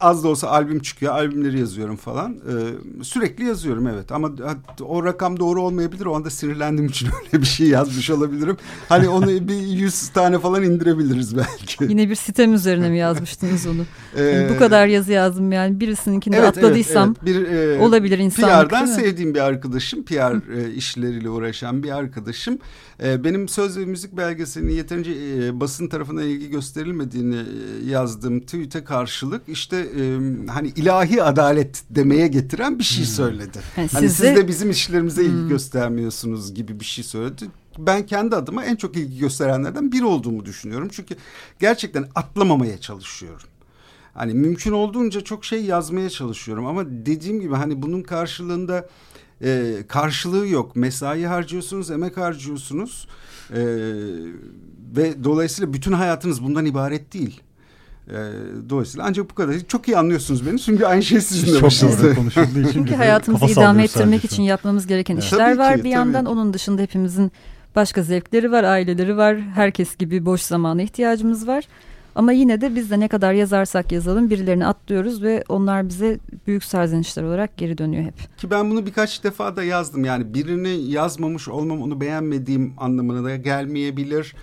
az da olsa albüm çıkıyor. Albümleri yazıyorum falan. Ee, sürekli yazıyorum evet. Ama o rakam doğru olmayabilir. O anda sinirlendiğim için öyle bir şey yazmış olabilirim. Hani onu bir yüz tane falan indirebiliriz belki. Yine bir sitem üzerine mi yazmıştınız onu? Ee, yani bu kadar yazı yazdım yani birisininkini evet, atladıysam evet, evet. Bir, e, olabilir insanlık PR'dan sevdiğim bir arkadaşım. PR e, işleriyle uğraşan bir arkadaşım. E, benim söz ve müzik belgeselinin yeterince e, basın tarafından ilgi gösterilmediğini e, yazdığım tweet'e karşılık işte e, hani ilahi adalet demeye getiren bir şey hmm. söyledi. Yani hani siz de, siz de bizim işlerimize ilgi hmm. göstermiyorsunuz gibi bir şey söyledi ben kendi adıma en çok ilgi gösterenlerden biri olduğumu düşünüyorum. Çünkü gerçekten atlamamaya çalışıyorum. Hani mümkün olduğunca çok şey yazmaya çalışıyorum ama dediğim gibi hani bunun karşılığında e, karşılığı yok. Mesai harcıyorsunuz, emek harcıyorsunuz e, ve dolayısıyla bütün hayatınız bundan ibaret değil. E, dolayısıyla ancak bu kadar. Çok iyi anlıyorsunuz beni çünkü aynı şey sizin de başınızda. konuşulduğu için. Çünkü hayatımızı idame ettirmek için yapmamız gereken evet. işler tabii var. Ki, bir yandan ki. onun dışında hepimizin başka zevkleri var, aileleri var. Herkes gibi boş zamana ihtiyacımız var. Ama yine de biz de ne kadar yazarsak yazalım birilerini atlıyoruz ve onlar bize büyük serzenişler olarak geri dönüyor hep. Ki ben bunu birkaç defa da yazdım. Yani birini yazmamış olmam onu beğenmediğim anlamına da gelmeyebilir.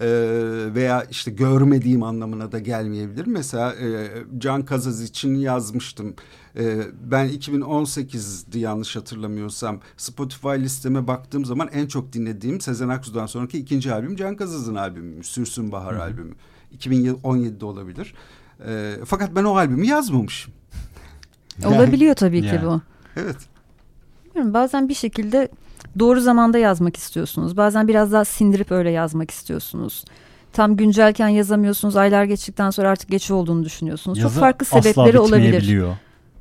Ee, veya işte görmediğim anlamına da gelmeyebilir. Mesela e, Can Kazaz için yazmıştım. E, ben 2018'di yanlış hatırlamıyorsam Spotify listeme baktığım zaman en çok dinlediğim Sezen Aksu'dan sonraki ikinci albüm Can Kazaz'ın albümü. Sürsün Bahar Hı-hı. albümü. 2017'de olabilir. E, fakat ben o albümü yazmamışım. Olabiliyor tabii ki bu. Evet. Bilmiyorum, bazen bir şekilde doğru zamanda yazmak istiyorsunuz. Bazen biraz daha sindirip öyle yazmak istiyorsunuz. Tam güncelken yazamıyorsunuz. Aylar geçtikten sonra artık geç olduğunu düşünüyorsunuz. Yazı Çok farklı sebepleri olabilir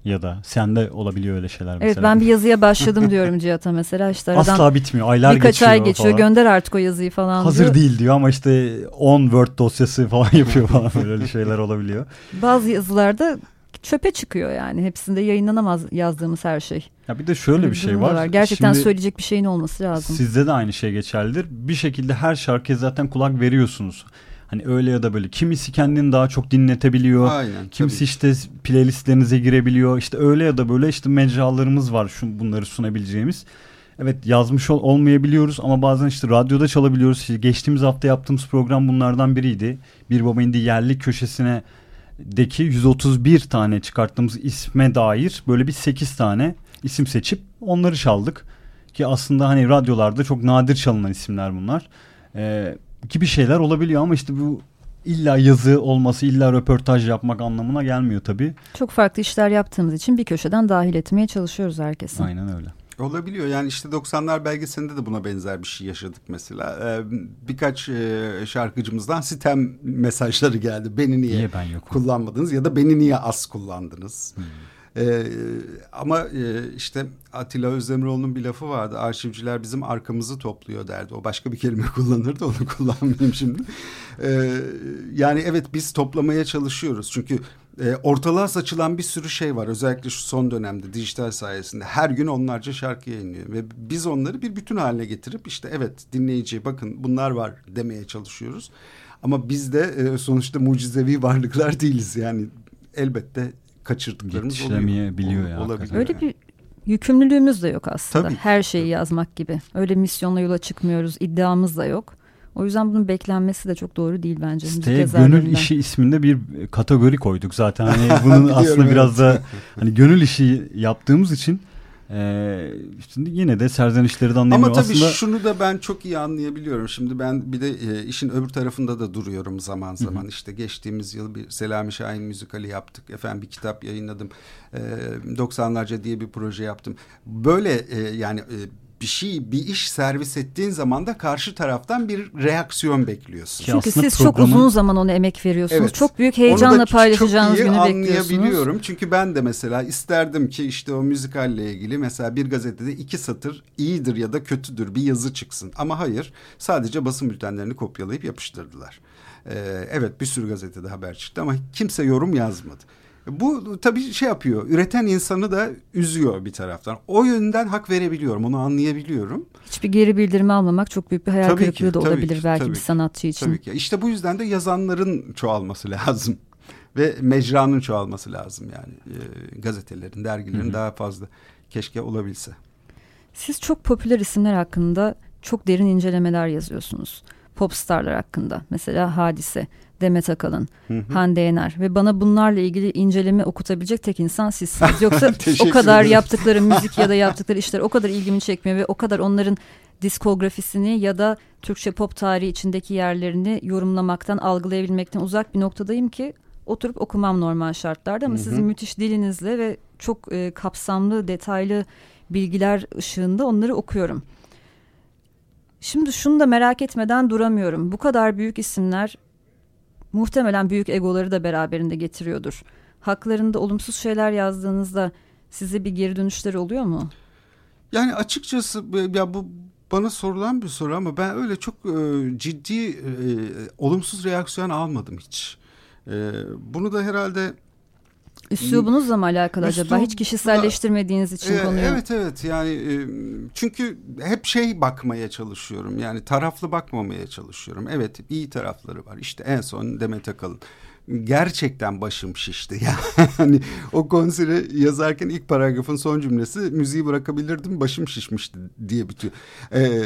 ya da sende olabiliyor öyle şeyler mesela. Evet ben bir yazıya başladım diyorum Cihat'a mesela işte aradan Asla bitmiyor aylar birkaç geçiyor ay geçiyor falan. gönder artık o yazıyı falan Hazır diyor. değil diyor ama işte 10 Word dosyası falan yapıyor falan böyle şeyler olabiliyor. Bazı yazılarda çöpe çıkıyor yani hepsinde yayınlanamaz yazdığımız her şey. Ya bir de şöyle bir, bir şey var. var. Gerçekten Şimdi, söyleyecek bir şeyin olması lazım. Sizde de aynı şey geçerlidir. Bir şekilde her şarkıya zaten kulak veriyorsunuz. Hani öyle ya da böyle kimisi kendini daha çok dinletebiliyor. Aynen, kimisi tabii. işte playlistlerinize girebiliyor. İşte öyle ya da böyle işte mecralarımız var şu bunları sunabileceğimiz. Evet yazmış ol, olmayabiliyoruz ama bazen işte radyoda çalabiliyoruz. İşte geçtiğimiz hafta yaptığımız program bunlardan biriydi. Bir Baba indi yerli köşesine deki 131 tane çıkarttığımız isme dair böyle bir 8 tane isim seçip onları çaldık. Ki aslında hani radyolarda çok nadir çalınan isimler bunlar. Ee, gibi şeyler olabiliyor ama işte bu illa yazı olması, illa röportaj yapmak anlamına gelmiyor tabii. Çok farklı işler yaptığımız için bir köşeden dahil etmeye çalışıyoruz herkesi. Aynen öyle. Olabiliyor yani işte 90'lar belgeselinde de buna benzer bir şey yaşadık mesela. Ee, birkaç e, şarkıcımızdan sitem mesajları geldi. Beni niye, niye ben yokum? kullanmadınız ya da beni niye az kullandınız? Hmm. Ee, ama e, işte Atilla Özdemiroğlu'nun bir lafı vardı. Arşivciler bizim arkamızı topluyor derdi. O başka bir kelime kullanırdı onu kullanmayayım şimdi. Ee, yani evet biz toplamaya çalışıyoruz. Çünkü e, ortalığa saçılan bir sürü şey var. Özellikle şu son dönemde dijital sayesinde. Her gün onlarca şarkı yayınlıyor. Ve biz onları bir bütün haline getirip işte evet dinleyici bakın bunlar var demeye çalışıyoruz. Ama biz de e, sonuçta mucizevi varlıklar değiliz. Yani elbette kaçırdıklarımız oluyor. biliyor ya. Olabilir. Öyle bir yükümlülüğümüz de yok aslında. Tabii. Her şeyi yazmak gibi. Öyle misyonla yola çıkmıyoruz. iddiamız da yok. O yüzden bunun beklenmesi de çok doğru değil bence. Siteye gönül işi isminde bir kategori koyduk zaten. Hani bunun aslında biraz da hani gönül işi yaptığımız için ee, şimdi yine de serzenişleri de anlayamıyorum. Ama tabii Aslında... şunu da ben çok iyi anlayabiliyorum. Şimdi ben bir de e, işin öbür tarafında da duruyorum zaman zaman. Hı hı. İşte geçtiğimiz yıl bir Selami Şahin müzikali yaptık. Efendim bir kitap yayınladım. Ee, 90'larca diye bir proje yaptım. Böyle e, yani e, bir şey bir iş servis ettiğin zaman da karşı taraftan bir reaksiyon bekliyorsun. Çünkü siz programın... çok uzun zaman ona emek veriyorsunuz. Evet. Çok büyük heyecanla paylaşacağınız günü bekliyorsunuz. anlayabiliyorum. Çünkü ben de mesela isterdim ki işte o müzikalle ilgili mesela bir gazetede iki satır iyidir ya da kötüdür bir yazı çıksın. Ama hayır sadece basın bültenlerini kopyalayıp yapıştırdılar. Ee, evet bir sürü gazetede haber çıktı ama kimse yorum yazmadı. Bu tabii şey yapıyor. Üreten insanı da üzüyor bir taraftan. O yönden hak verebiliyorum. Onu anlayabiliyorum. Hiçbir geri bildirimi almamak çok büyük bir hayal tabii kırıklığı ki, da olabilir ki, belki bir sanatçı için. Tabii ki. İşte bu yüzden de yazanların çoğalması lazım. ve mecranın çoğalması lazım yani e, gazetelerin, dergilerin Hı -hı. daha fazla keşke olabilse. Siz çok popüler isimler hakkında çok derin incelemeler yazıyorsunuz. Popstarlar hakkında mesela Hadise, Demet Akalın, hı hı. Hande Yener ve bana bunlarla ilgili inceleme okutabilecek tek insan sizsiniz. Yoksa o kadar yaptıkları müzik ya da yaptıkları işler o kadar ilgimi çekmiyor ve o kadar onların diskografisini ya da Türkçe pop tarihi içindeki yerlerini yorumlamaktan, algılayabilmekten uzak bir noktadayım ki oturup okumam normal şartlarda ama hı hı. sizin müthiş dilinizle ve çok e, kapsamlı, detaylı bilgiler ışığında onları okuyorum. Şimdi şunu da merak etmeden duramıyorum. Bu kadar büyük isimler muhtemelen büyük egoları da beraberinde getiriyordur. Haklarında olumsuz şeyler yazdığınızda size bir geri dönüşleri oluyor mu? Yani açıkçası ya bu bana sorulan bir soru ama ben öyle çok e, ciddi e, olumsuz reaksiyon almadım hiç. E, bunu da herhalde Üslubunuzla mı alakalı Üslub, acaba? Hiç kişiselleştirmediğiniz için e, konuyu. Evet evet yani e, çünkü hep şey bakmaya çalışıyorum. Yani taraflı bakmamaya çalışıyorum. Evet iyi tarafları var. İşte en son Demet Akalın gerçekten başım şişti. Yani o konseri yazarken ilk paragrafın son cümlesi müziği bırakabilirdim başım şişmişti diye bitiyor. Ee,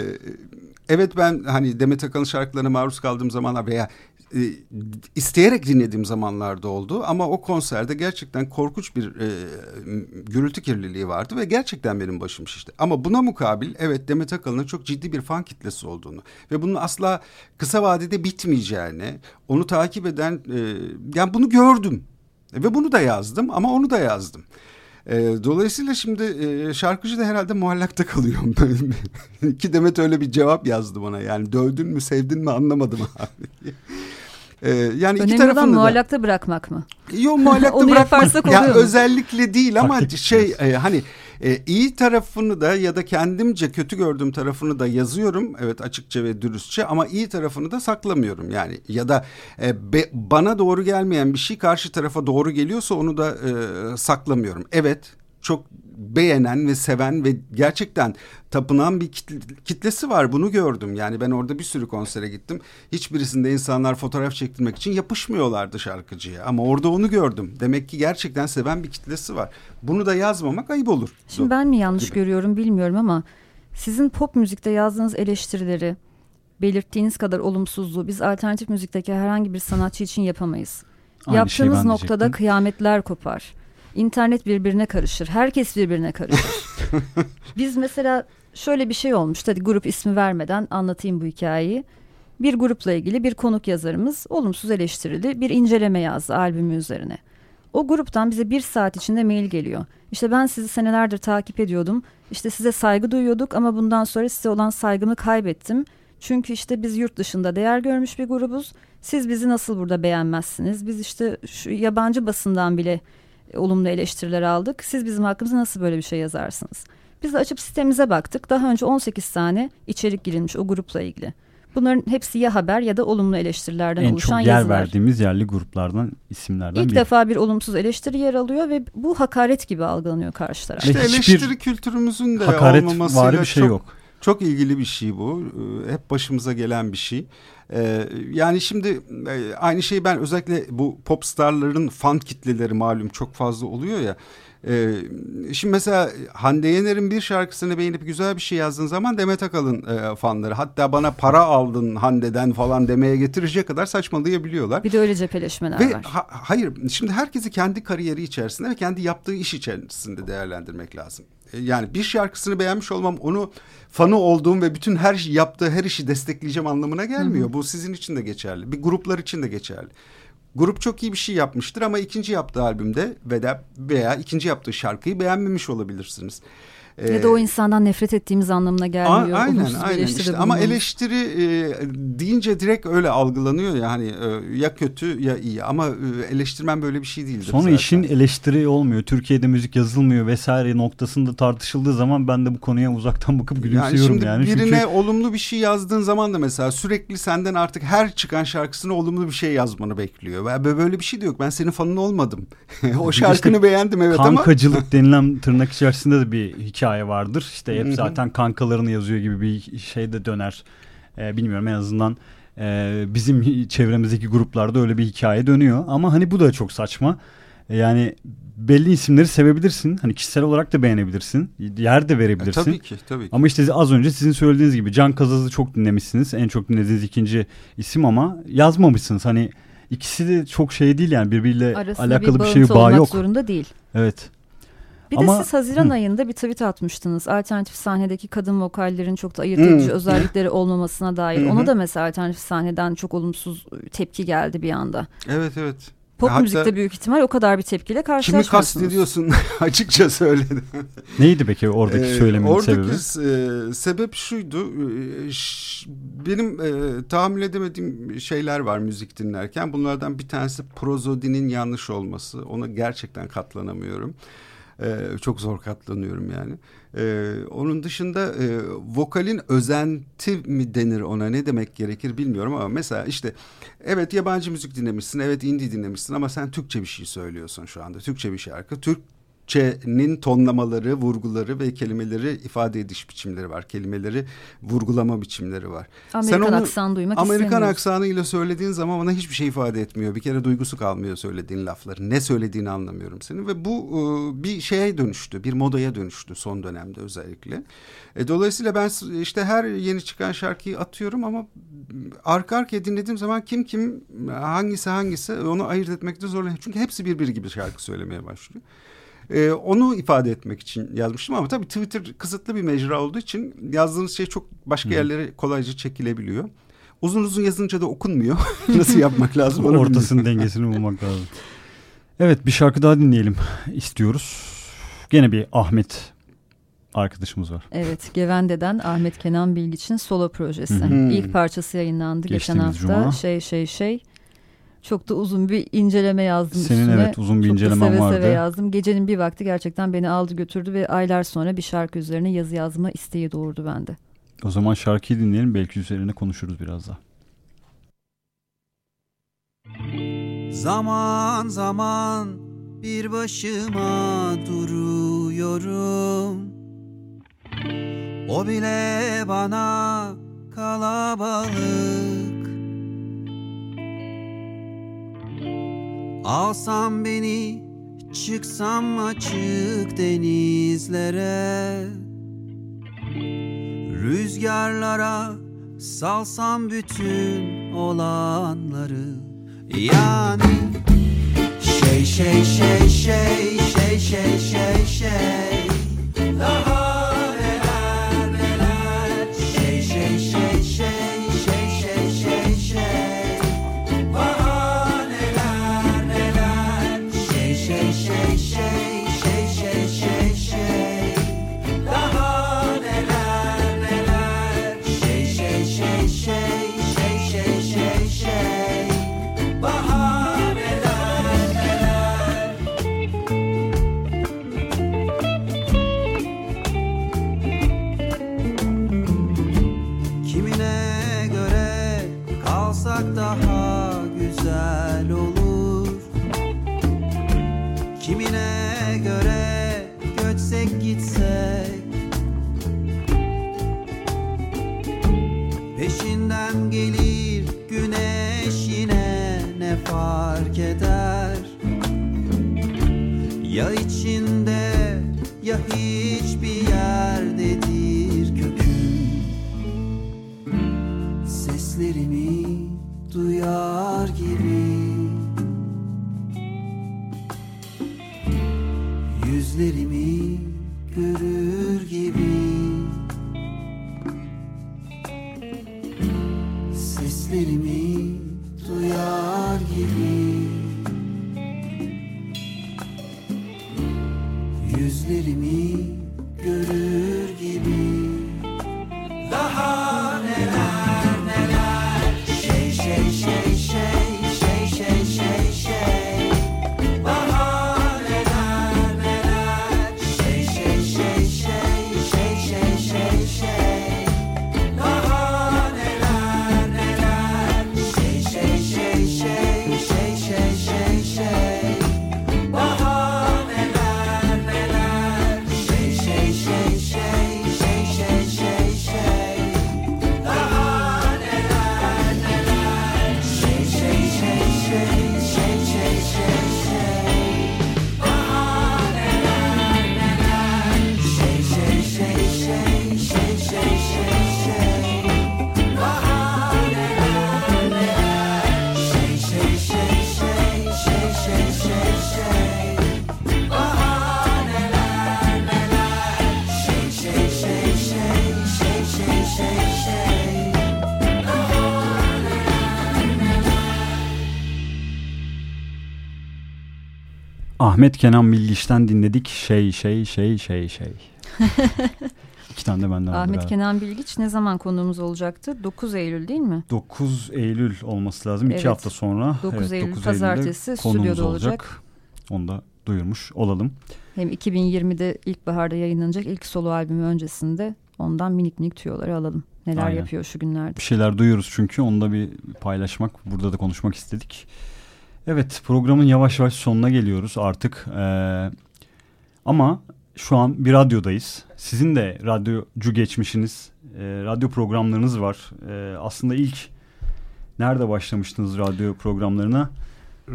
evet ben hani Demet Akalın şarkılarına maruz kaldığım zamanlar veya e, isteyerek dinlediğim zamanlarda oldu ama o konserde gerçekten korkunç bir e, gürültü kirliliği vardı ve gerçekten benim başım şişti. Ama buna mukabil evet Demet Akalın'ın çok ciddi bir fan kitlesi olduğunu ve bunun asla kısa vadede bitmeyeceğini, onu takip eden e, yani bunu gördüm ve bunu da yazdım ama onu da yazdım. E, dolayısıyla şimdi e, şarkıcı da herhalde muallakta kalıyor. Ki Demet öyle bir cevap yazdı bana. Yani dövdün mü sevdin mi anlamadım abi. Ee, yani Önemli iki tarafını olan muallakta bırakmak mı? Yok muallakta bırakmak. ya özellikle değil ama şey e, hani e, iyi tarafını da ya da kendimce kötü gördüğüm tarafını da yazıyorum. Evet açıkça ve dürüstçe ama iyi tarafını da saklamıyorum. Yani ya da e, be, bana doğru gelmeyen bir şey karşı tarafa doğru geliyorsa onu da e, saklamıyorum. Evet çok beğenen ve seven ve gerçekten tapınan bir kitle, kitlesi var. Bunu gördüm. Yani ben orada bir sürü konsere gittim. Hiçbirisinde insanlar fotoğraf çektirmek için yapışmıyorlardı şarkıcıya. Ama orada onu gördüm. Demek ki gerçekten seven bir kitlesi var. Bunu da yazmamak ayıp olur. Şimdi ben mi yanlış gibi. görüyorum bilmiyorum ama sizin pop müzikte yazdığınız eleştirileri belirttiğiniz kadar olumsuzluğu biz alternatif müzikteki herhangi bir sanatçı için yapamayız. Aynı Yaptığınız noktada kıyametler kopar. İnternet birbirine karışır. Herkes birbirine karışır. Biz mesela şöyle bir şey olmuş. Hadi grup ismi vermeden anlatayım bu hikayeyi. Bir grupla ilgili bir konuk yazarımız olumsuz eleştirildi. Bir inceleme yazdı albümü üzerine. O gruptan bize bir saat içinde mail geliyor. İşte ben sizi senelerdir takip ediyordum. İşte size saygı duyuyorduk ama bundan sonra size olan saygımı kaybettim. Çünkü işte biz yurt dışında değer görmüş bir grubuz. Siz bizi nasıl burada beğenmezsiniz? Biz işte şu yabancı basından bile olumlu eleştiriler aldık. Siz bizim hakkımızda nasıl böyle bir şey yazarsınız? Biz de açıp sistemimize baktık. Daha önce 18 tane içerik girilmiş o grupla ilgili. Bunların hepsi ya haber ya da olumlu eleştirilerden en oluşan yazılar. En çok yer verdiğimiz yerli gruplardan isimlerden İlk biri. defa bir olumsuz eleştiri yer alıyor ve bu hakaret gibi algılanıyor karşı taraf. İşte eleştiri kültürümüzün de hakaret olmamasıyla bir şey çok, yok. Çok ilgili bir şey bu. Ee, hep başımıza gelen bir şey. Ee, yani şimdi e, aynı şeyi ben özellikle bu pop starların fan kitleleri malum çok fazla oluyor ya. Ee, şimdi mesela Hande Yener'in bir şarkısını beğenip güzel bir şey yazdığın zaman Demet Akalın e, fanları hatta bana para aldın Hande'den falan demeye getirecek kadar saçmalayabiliyorlar. Bir de öyle cepheleşmeler ve var. Ha, hayır şimdi herkesi kendi kariyeri içerisinde ve kendi yaptığı iş içerisinde değerlendirmek lazım. E, yani bir şarkısını beğenmiş olmam onu fanı olduğum ve bütün her yaptığı her işi destekleyeceğim anlamına gelmiyor. Hı hı. Bu sizin için de geçerli. Bir gruplar için de geçerli. Grup çok iyi bir şey yapmıştır ama ikinci yaptığı albümde veya, veya ikinci yaptığı şarkıyı beğenmemiş olabilirsiniz. Ee, ya da o insandan nefret ettiğimiz anlamına gelmiyor. A- aynen aynen işte ama eleştiri e, deyince direkt öyle algılanıyor ya hani e, ya kötü ya iyi ama e, eleştirmen böyle bir şey değildir. Sonra zaten. işin eleştiri olmuyor. Türkiye'de müzik yazılmıyor vesaire noktasında tartışıldığı zaman ben de bu konuya uzaktan bakıp gülümsüyorum yani. Şimdi yani. birine Çünkü... olumlu bir şey yazdığın zaman da mesela sürekli senden artık her çıkan şarkısına olumlu bir şey yazmanı bekliyor. Böyle bir şey de yok. Ben senin fanın olmadım. o şarkını işte beğendim evet kankacılık ama. Kankacılık denilen tırnak içerisinde de bir hikaye hikaye vardır. İşte hep zaten kankalarını yazıyor gibi bir şey de döner. Ee, bilmiyorum en azından Ee, bizim çevremizdeki gruplarda öyle bir hikaye dönüyor. Ama hani bu da çok saçma. Yani belli isimleri sevebilirsin. Hani kişisel olarak da beğenebilirsin. Yer de verebilirsin. E, tabii ki, tabii ki. Ama işte az önce sizin söylediğiniz gibi Can Kazaz'ı çok dinlemişsiniz. En çok dinlediğiniz ikinci isim ama yazmamışsınız. Hani ikisi de çok şey değil yani birbiriyle Arasında alakalı bir, bir şey bağ olmak yok. zorunda değil. Evet. Bir Ama- de siz Haziran Hı. ayında bir tweet atmıştınız. Alternatif sahnedeki kadın vokallerin çok da ayırt Hı. edici özellikleri olmamasına dair. Hı hı. Ona da mesela alternatif sahneden çok olumsuz tepki geldi bir anda. Evet evet. Pop Hatta müzikte büyük ihtimal o kadar bir tepkiyle Kimi karşılaşmıyorsunuz. kastediyorsun açıkça söyledi. Neydi peki oradaki Ee, söylemenin oradaki sebebi? e, sebep şuydu. e, ş- benim e, tahammül edemediğim şeyler var müzik dinlerken. Bunlardan bir tanesi prozodinin yanlış olması. Ona gerçekten katlanamıyorum. E, çok zor katlanıyorum yani. E, onun dışında e, vokalin özenti mi denir ona ne demek gerekir bilmiyorum ama mesela işte evet yabancı müzik dinlemişsin, evet indie dinlemişsin ama sen Türkçe bir şey söylüyorsun şu anda. Türkçe bir şarkı. Türk Türkçenin tonlamaları, vurguları ve kelimeleri ifade ediş biçimleri var. Kelimeleri vurgulama biçimleri var. Amerikan Sen onu aksan duymak Amerikan aksanıyla söylediğin zaman ona hiçbir şey ifade etmiyor. Bir kere duygusu kalmıyor söylediğin lafların. Ne söylediğini anlamıyorum senin ve bu e, bir şeye dönüştü. Bir modaya dönüştü son dönemde özellikle. E, dolayısıyla ben işte her yeni çıkan şarkıyı atıyorum ama arka arkaya dinlediğim zaman kim kim hangisi hangisi onu ayırt etmekte zorlanıyorum. Çünkü hepsi birbiri gibi şarkı söylemeye başlıyor. Ee, onu ifade etmek için yazmıştım ama tabii Twitter kısıtlı bir mecra olduğu için yazdığınız şey çok başka yerlere kolayca çekilebiliyor. Uzun uzun yazınca da okunmuyor. Nasıl yapmak lazım? Ortasının dengesini bulmak lazım. Evet bir şarkı daha dinleyelim istiyoruz. Gene bir Ahmet arkadaşımız var. Evet, Gevende'den Ahmet Kenan Bilgiç'in solo projesi. Hı hı. İlk parçası yayınlandı geçen hafta. cuma. Şey şey şey. Çok da uzun bir inceleme yazdım Senin üstüne. evet uzun bir Çok da incelemen seve vardı. seve yazdım. Gecenin bir vakti gerçekten beni aldı götürdü ve aylar sonra bir şarkı üzerine yazı yazma isteği doğurdu bende. O zaman şarkıyı dinleyelim belki üzerine konuşuruz biraz daha. Zaman zaman bir başıma duruyorum O bile bana kalabalık Alsam beni çıksam açık denizlere. Rüzgarlara salsam bütün olanları. Yani şey şey şey şey şey şey şey şey. Daha duyar gibi. Yüzlerimi Ahmet Kenan Bilgiç'ten dinledik. Şey şey şey şey şey. İki tane de benden Ahmet vardı. Kenan Bilgiç ne zaman konuğumuz olacaktı? 9 Eylül değil mi? 9 Eylül olması lazım. Evet. İki hafta sonra. 9 Eylül Eylül'de pazartesi konuğumuz stüdyoda olacak. Onu da duyurmuş olalım. Hem 2020'de ilkbaharda yayınlanacak ilk solo albümü öncesinde ondan minik minik tüyoları alalım. Neler Aynen. yapıyor şu günlerde. Bir şeyler duyuyoruz çünkü onu da bir paylaşmak, burada da konuşmak istedik. Evet programın yavaş yavaş sonuna geliyoruz artık. Ee, ama şu an bir radyodayız. Sizin de radyocu geçmişiniz, e, radyo programlarınız var. E, aslında ilk nerede başlamıştınız radyo programlarına?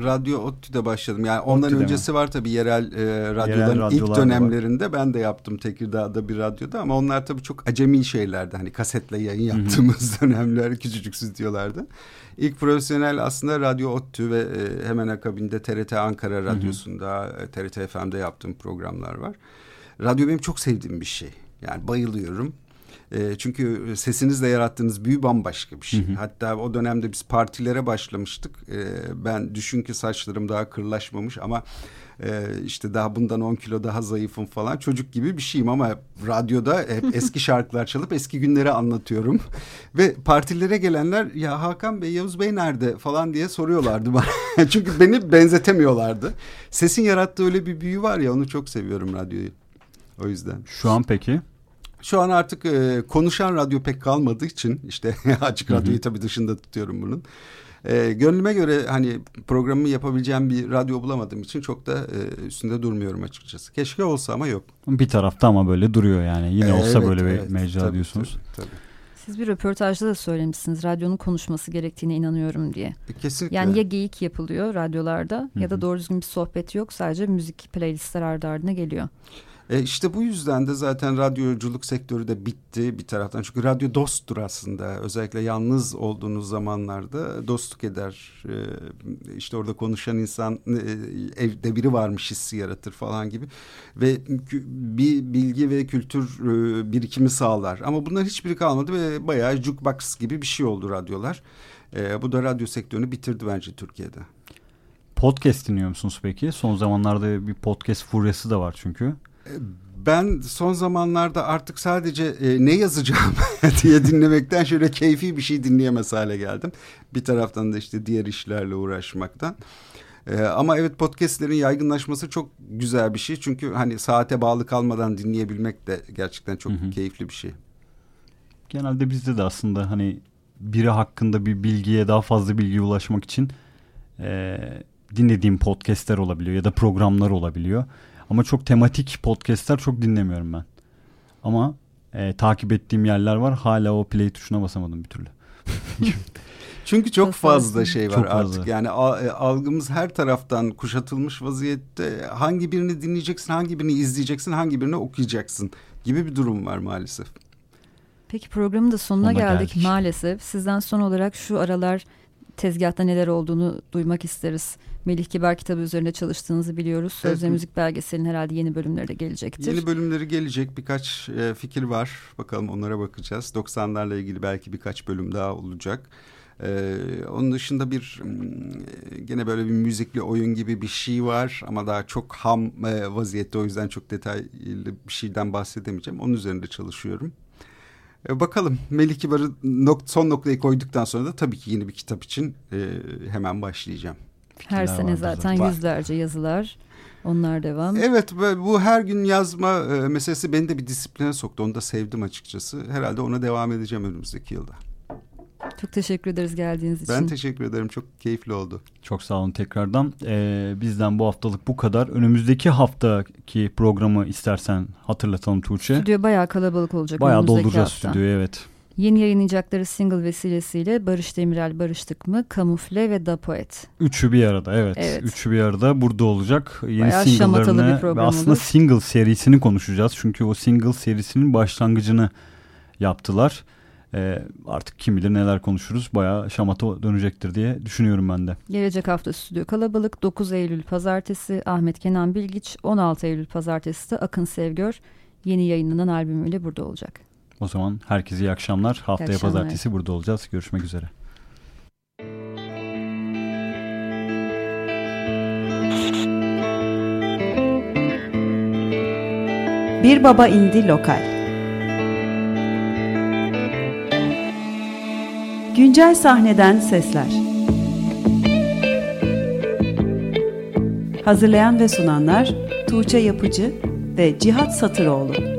Radyo ODTÜ'de başladım. Yani ondan ODTÜ'de mi? öncesi var tabii yerel e, radyoların radyolar ilk dönemlerinde ben de yaptım Tekirdağ'da bir radyoda ama onlar tabii çok acemi şeylerdi. Hani kasetle yayın yaptığımız dönemler küçücük stüdyolarda. İlk profesyonel aslında Radyo ODTÜ ve e, hemen akabinde TRT Ankara Radyosu'nda, e, TRT FM'de yaptığım programlar var. Radyo benim çok sevdiğim bir şey. Yani bayılıyorum. E, çünkü sesinizle yarattığınız büyü bambaşka bir şey. Hatta o dönemde biz partilere başlamıştık. E, ben düşün ki saçlarım daha kırlaşmamış ama e, işte daha bundan 10 kilo daha zayıfım falan. Çocuk gibi bir şeyim ama radyoda hep eski şarkılar çalıp eski günleri anlatıyorum. Ve partilere gelenler ya Hakan Bey, Yavuz Bey nerede falan diye soruyorlardı bana. Çünkü beni benzetemiyorlardı. Sesin yarattığı öyle bir büyü var ya onu çok seviyorum radyoyu. O yüzden. Şu an peki? Şu an artık e, konuşan radyo pek kalmadığı için işte açık radyoyu tabii dışında tutuyorum bunun. E, gönlüme göre hani programı yapabileceğim bir radyo bulamadığım için çok da e, üstünde durmuyorum açıkçası. Keşke olsa ama yok. Bir tarafta ama böyle duruyor yani. Yine olsa Evet, böyle bir evet, mecra tabii, diyorsunuz. Tabii, tabii. Siz bir röportajda da söylemişsiniz radyonun konuşması gerektiğine inanıyorum diye. E, Kesinlikle. Yani ya geyik yapılıyor radyolarda ya da doğru düzgün bir sohbet yok. Sadece müzik playlistler ardı ardına geliyor. E işte bu yüzden de zaten radyoculuk sektörü de bitti bir taraftan. Çünkü radyo dosttur aslında. Özellikle yalnız olduğunuz zamanlarda dostluk eder. E, işte orada konuşan insan e, evde biri varmış hissi yaratır falan gibi. Ve bir bilgi ve kültür e, birikimi sağlar. Ama bunların hiçbiri kalmadı ve bayağı jukebox gibi bir şey oldu radyolar. E, bu da radyo sektörünü bitirdi bence Türkiye'de. Podcast dinliyor musunuz peki? Son zamanlarda bir podcast furyası da var çünkü. Ben son zamanlarda artık sadece e, ne yazacağım diye dinlemekten şöyle keyfi bir şey dinleyemez hale geldim. Bir taraftan da işte diğer işlerle uğraşmaktan. E, ama evet podcastlerin yaygınlaşması çok güzel bir şey. Çünkü hani saate bağlı kalmadan dinleyebilmek de gerçekten çok keyifli bir şey. Genelde bizde de aslında hani biri hakkında bir bilgiye daha fazla bilgiye ulaşmak için e, dinlediğim podcastler olabiliyor ya da programlar olabiliyor. Ama çok tematik podcastler çok dinlemiyorum ben. Ama e, takip ettiğim yerler var. Hala o play tuşuna basamadım bir türlü. Çünkü çok fazla şey var Çok artık. fazla. Yani a- e, algımız her taraftan kuşatılmış vaziyette. Hangi birini dinleyeceksin, hangi birini izleyeceksin, hangi birini okuyacaksın gibi bir durum var maalesef. Peki programın da sonuna Sonuna geldik, geldik. maalesef. Sizden son olarak şu aralar tezgahta neler olduğunu duymak isteriz. Melih Kibar kitabı üzerinde çalıştığınızı biliyoruz. Söz ve Evet. müzik belgeselinin herhalde yeni bölümleri de gelecektir. Yeni bölümleri gelecek birkaç e, fikir var. Bakalım onlara bakacağız. 90'larla ilgili belki birkaç bölüm daha olacak. E, onun dışında bir mm, gene böyle bir müzikli oyun gibi bir şey var ama daha çok ham e, vaziyette o yüzden çok detaylı bir şeyden bahsedemeyeceğim. Onun üzerinde çalışıyorum. E, bakalım Melih Kibar'ı nok- son noktayı koyduktan sonra da tabii ki yeni bir kitap için e, hemen başlayacağım. Her sene zaten zaten. yüzlerce yazılar. Onlar devam. Evet ve bu her gün yazma e, meselesi beni de bir disipline soktu. Onu da sevdim açıkçası. Herhalde ona devam edeceğim önümüzdeki yılda. Çok teşekkür ederiz geldiğiniz için. Ben teşekkür ederim. Çok keyifli oldu. Çok sağ olun tekrardan. Ee, bizden bu haftalık bu kadar. Önümüzdeki haftaki programı istersen hatırlatalım Tuğçe. Stüdyo bayağı kalabalık olacak. Bayağı dolduracağız hafta. stüdyoyu evet. Yeni yayınlayacakları single vesilesiyle Barış Demirel Barıştık mı, Kamufle ve Da Poet. Üçü bir arada evet. Evet. Üçü bir arada burada olacak. Yeni Bayağı single'larını ve aslında olur. single serisini konuşacağız. Çünkü o single serisinin başlangıcını yaptılar. Ee, artık kim bilir neler konuşuruz. Bayağı şamata dönecektir diye düşünüyorum ben de. Gelecek hafta stüdyo kalabalık. 9 Eylül pazartesi Ahmet Kenan Bilgiç, 16 Eylül pazartesi de Akın Sevgör yeni yayınlanan albümüyle burada olacak. O zaman herkese iyi akşamlar. Haftaya iyi akşamlar. pazartesi burada olacağız. Görüşmek üzere. Bir Baba indi Lokal Güncel sahneden sesler. Hazırlayan ve sunanlar Tuğçe Yapıcı ve Cihat Satıroğlu.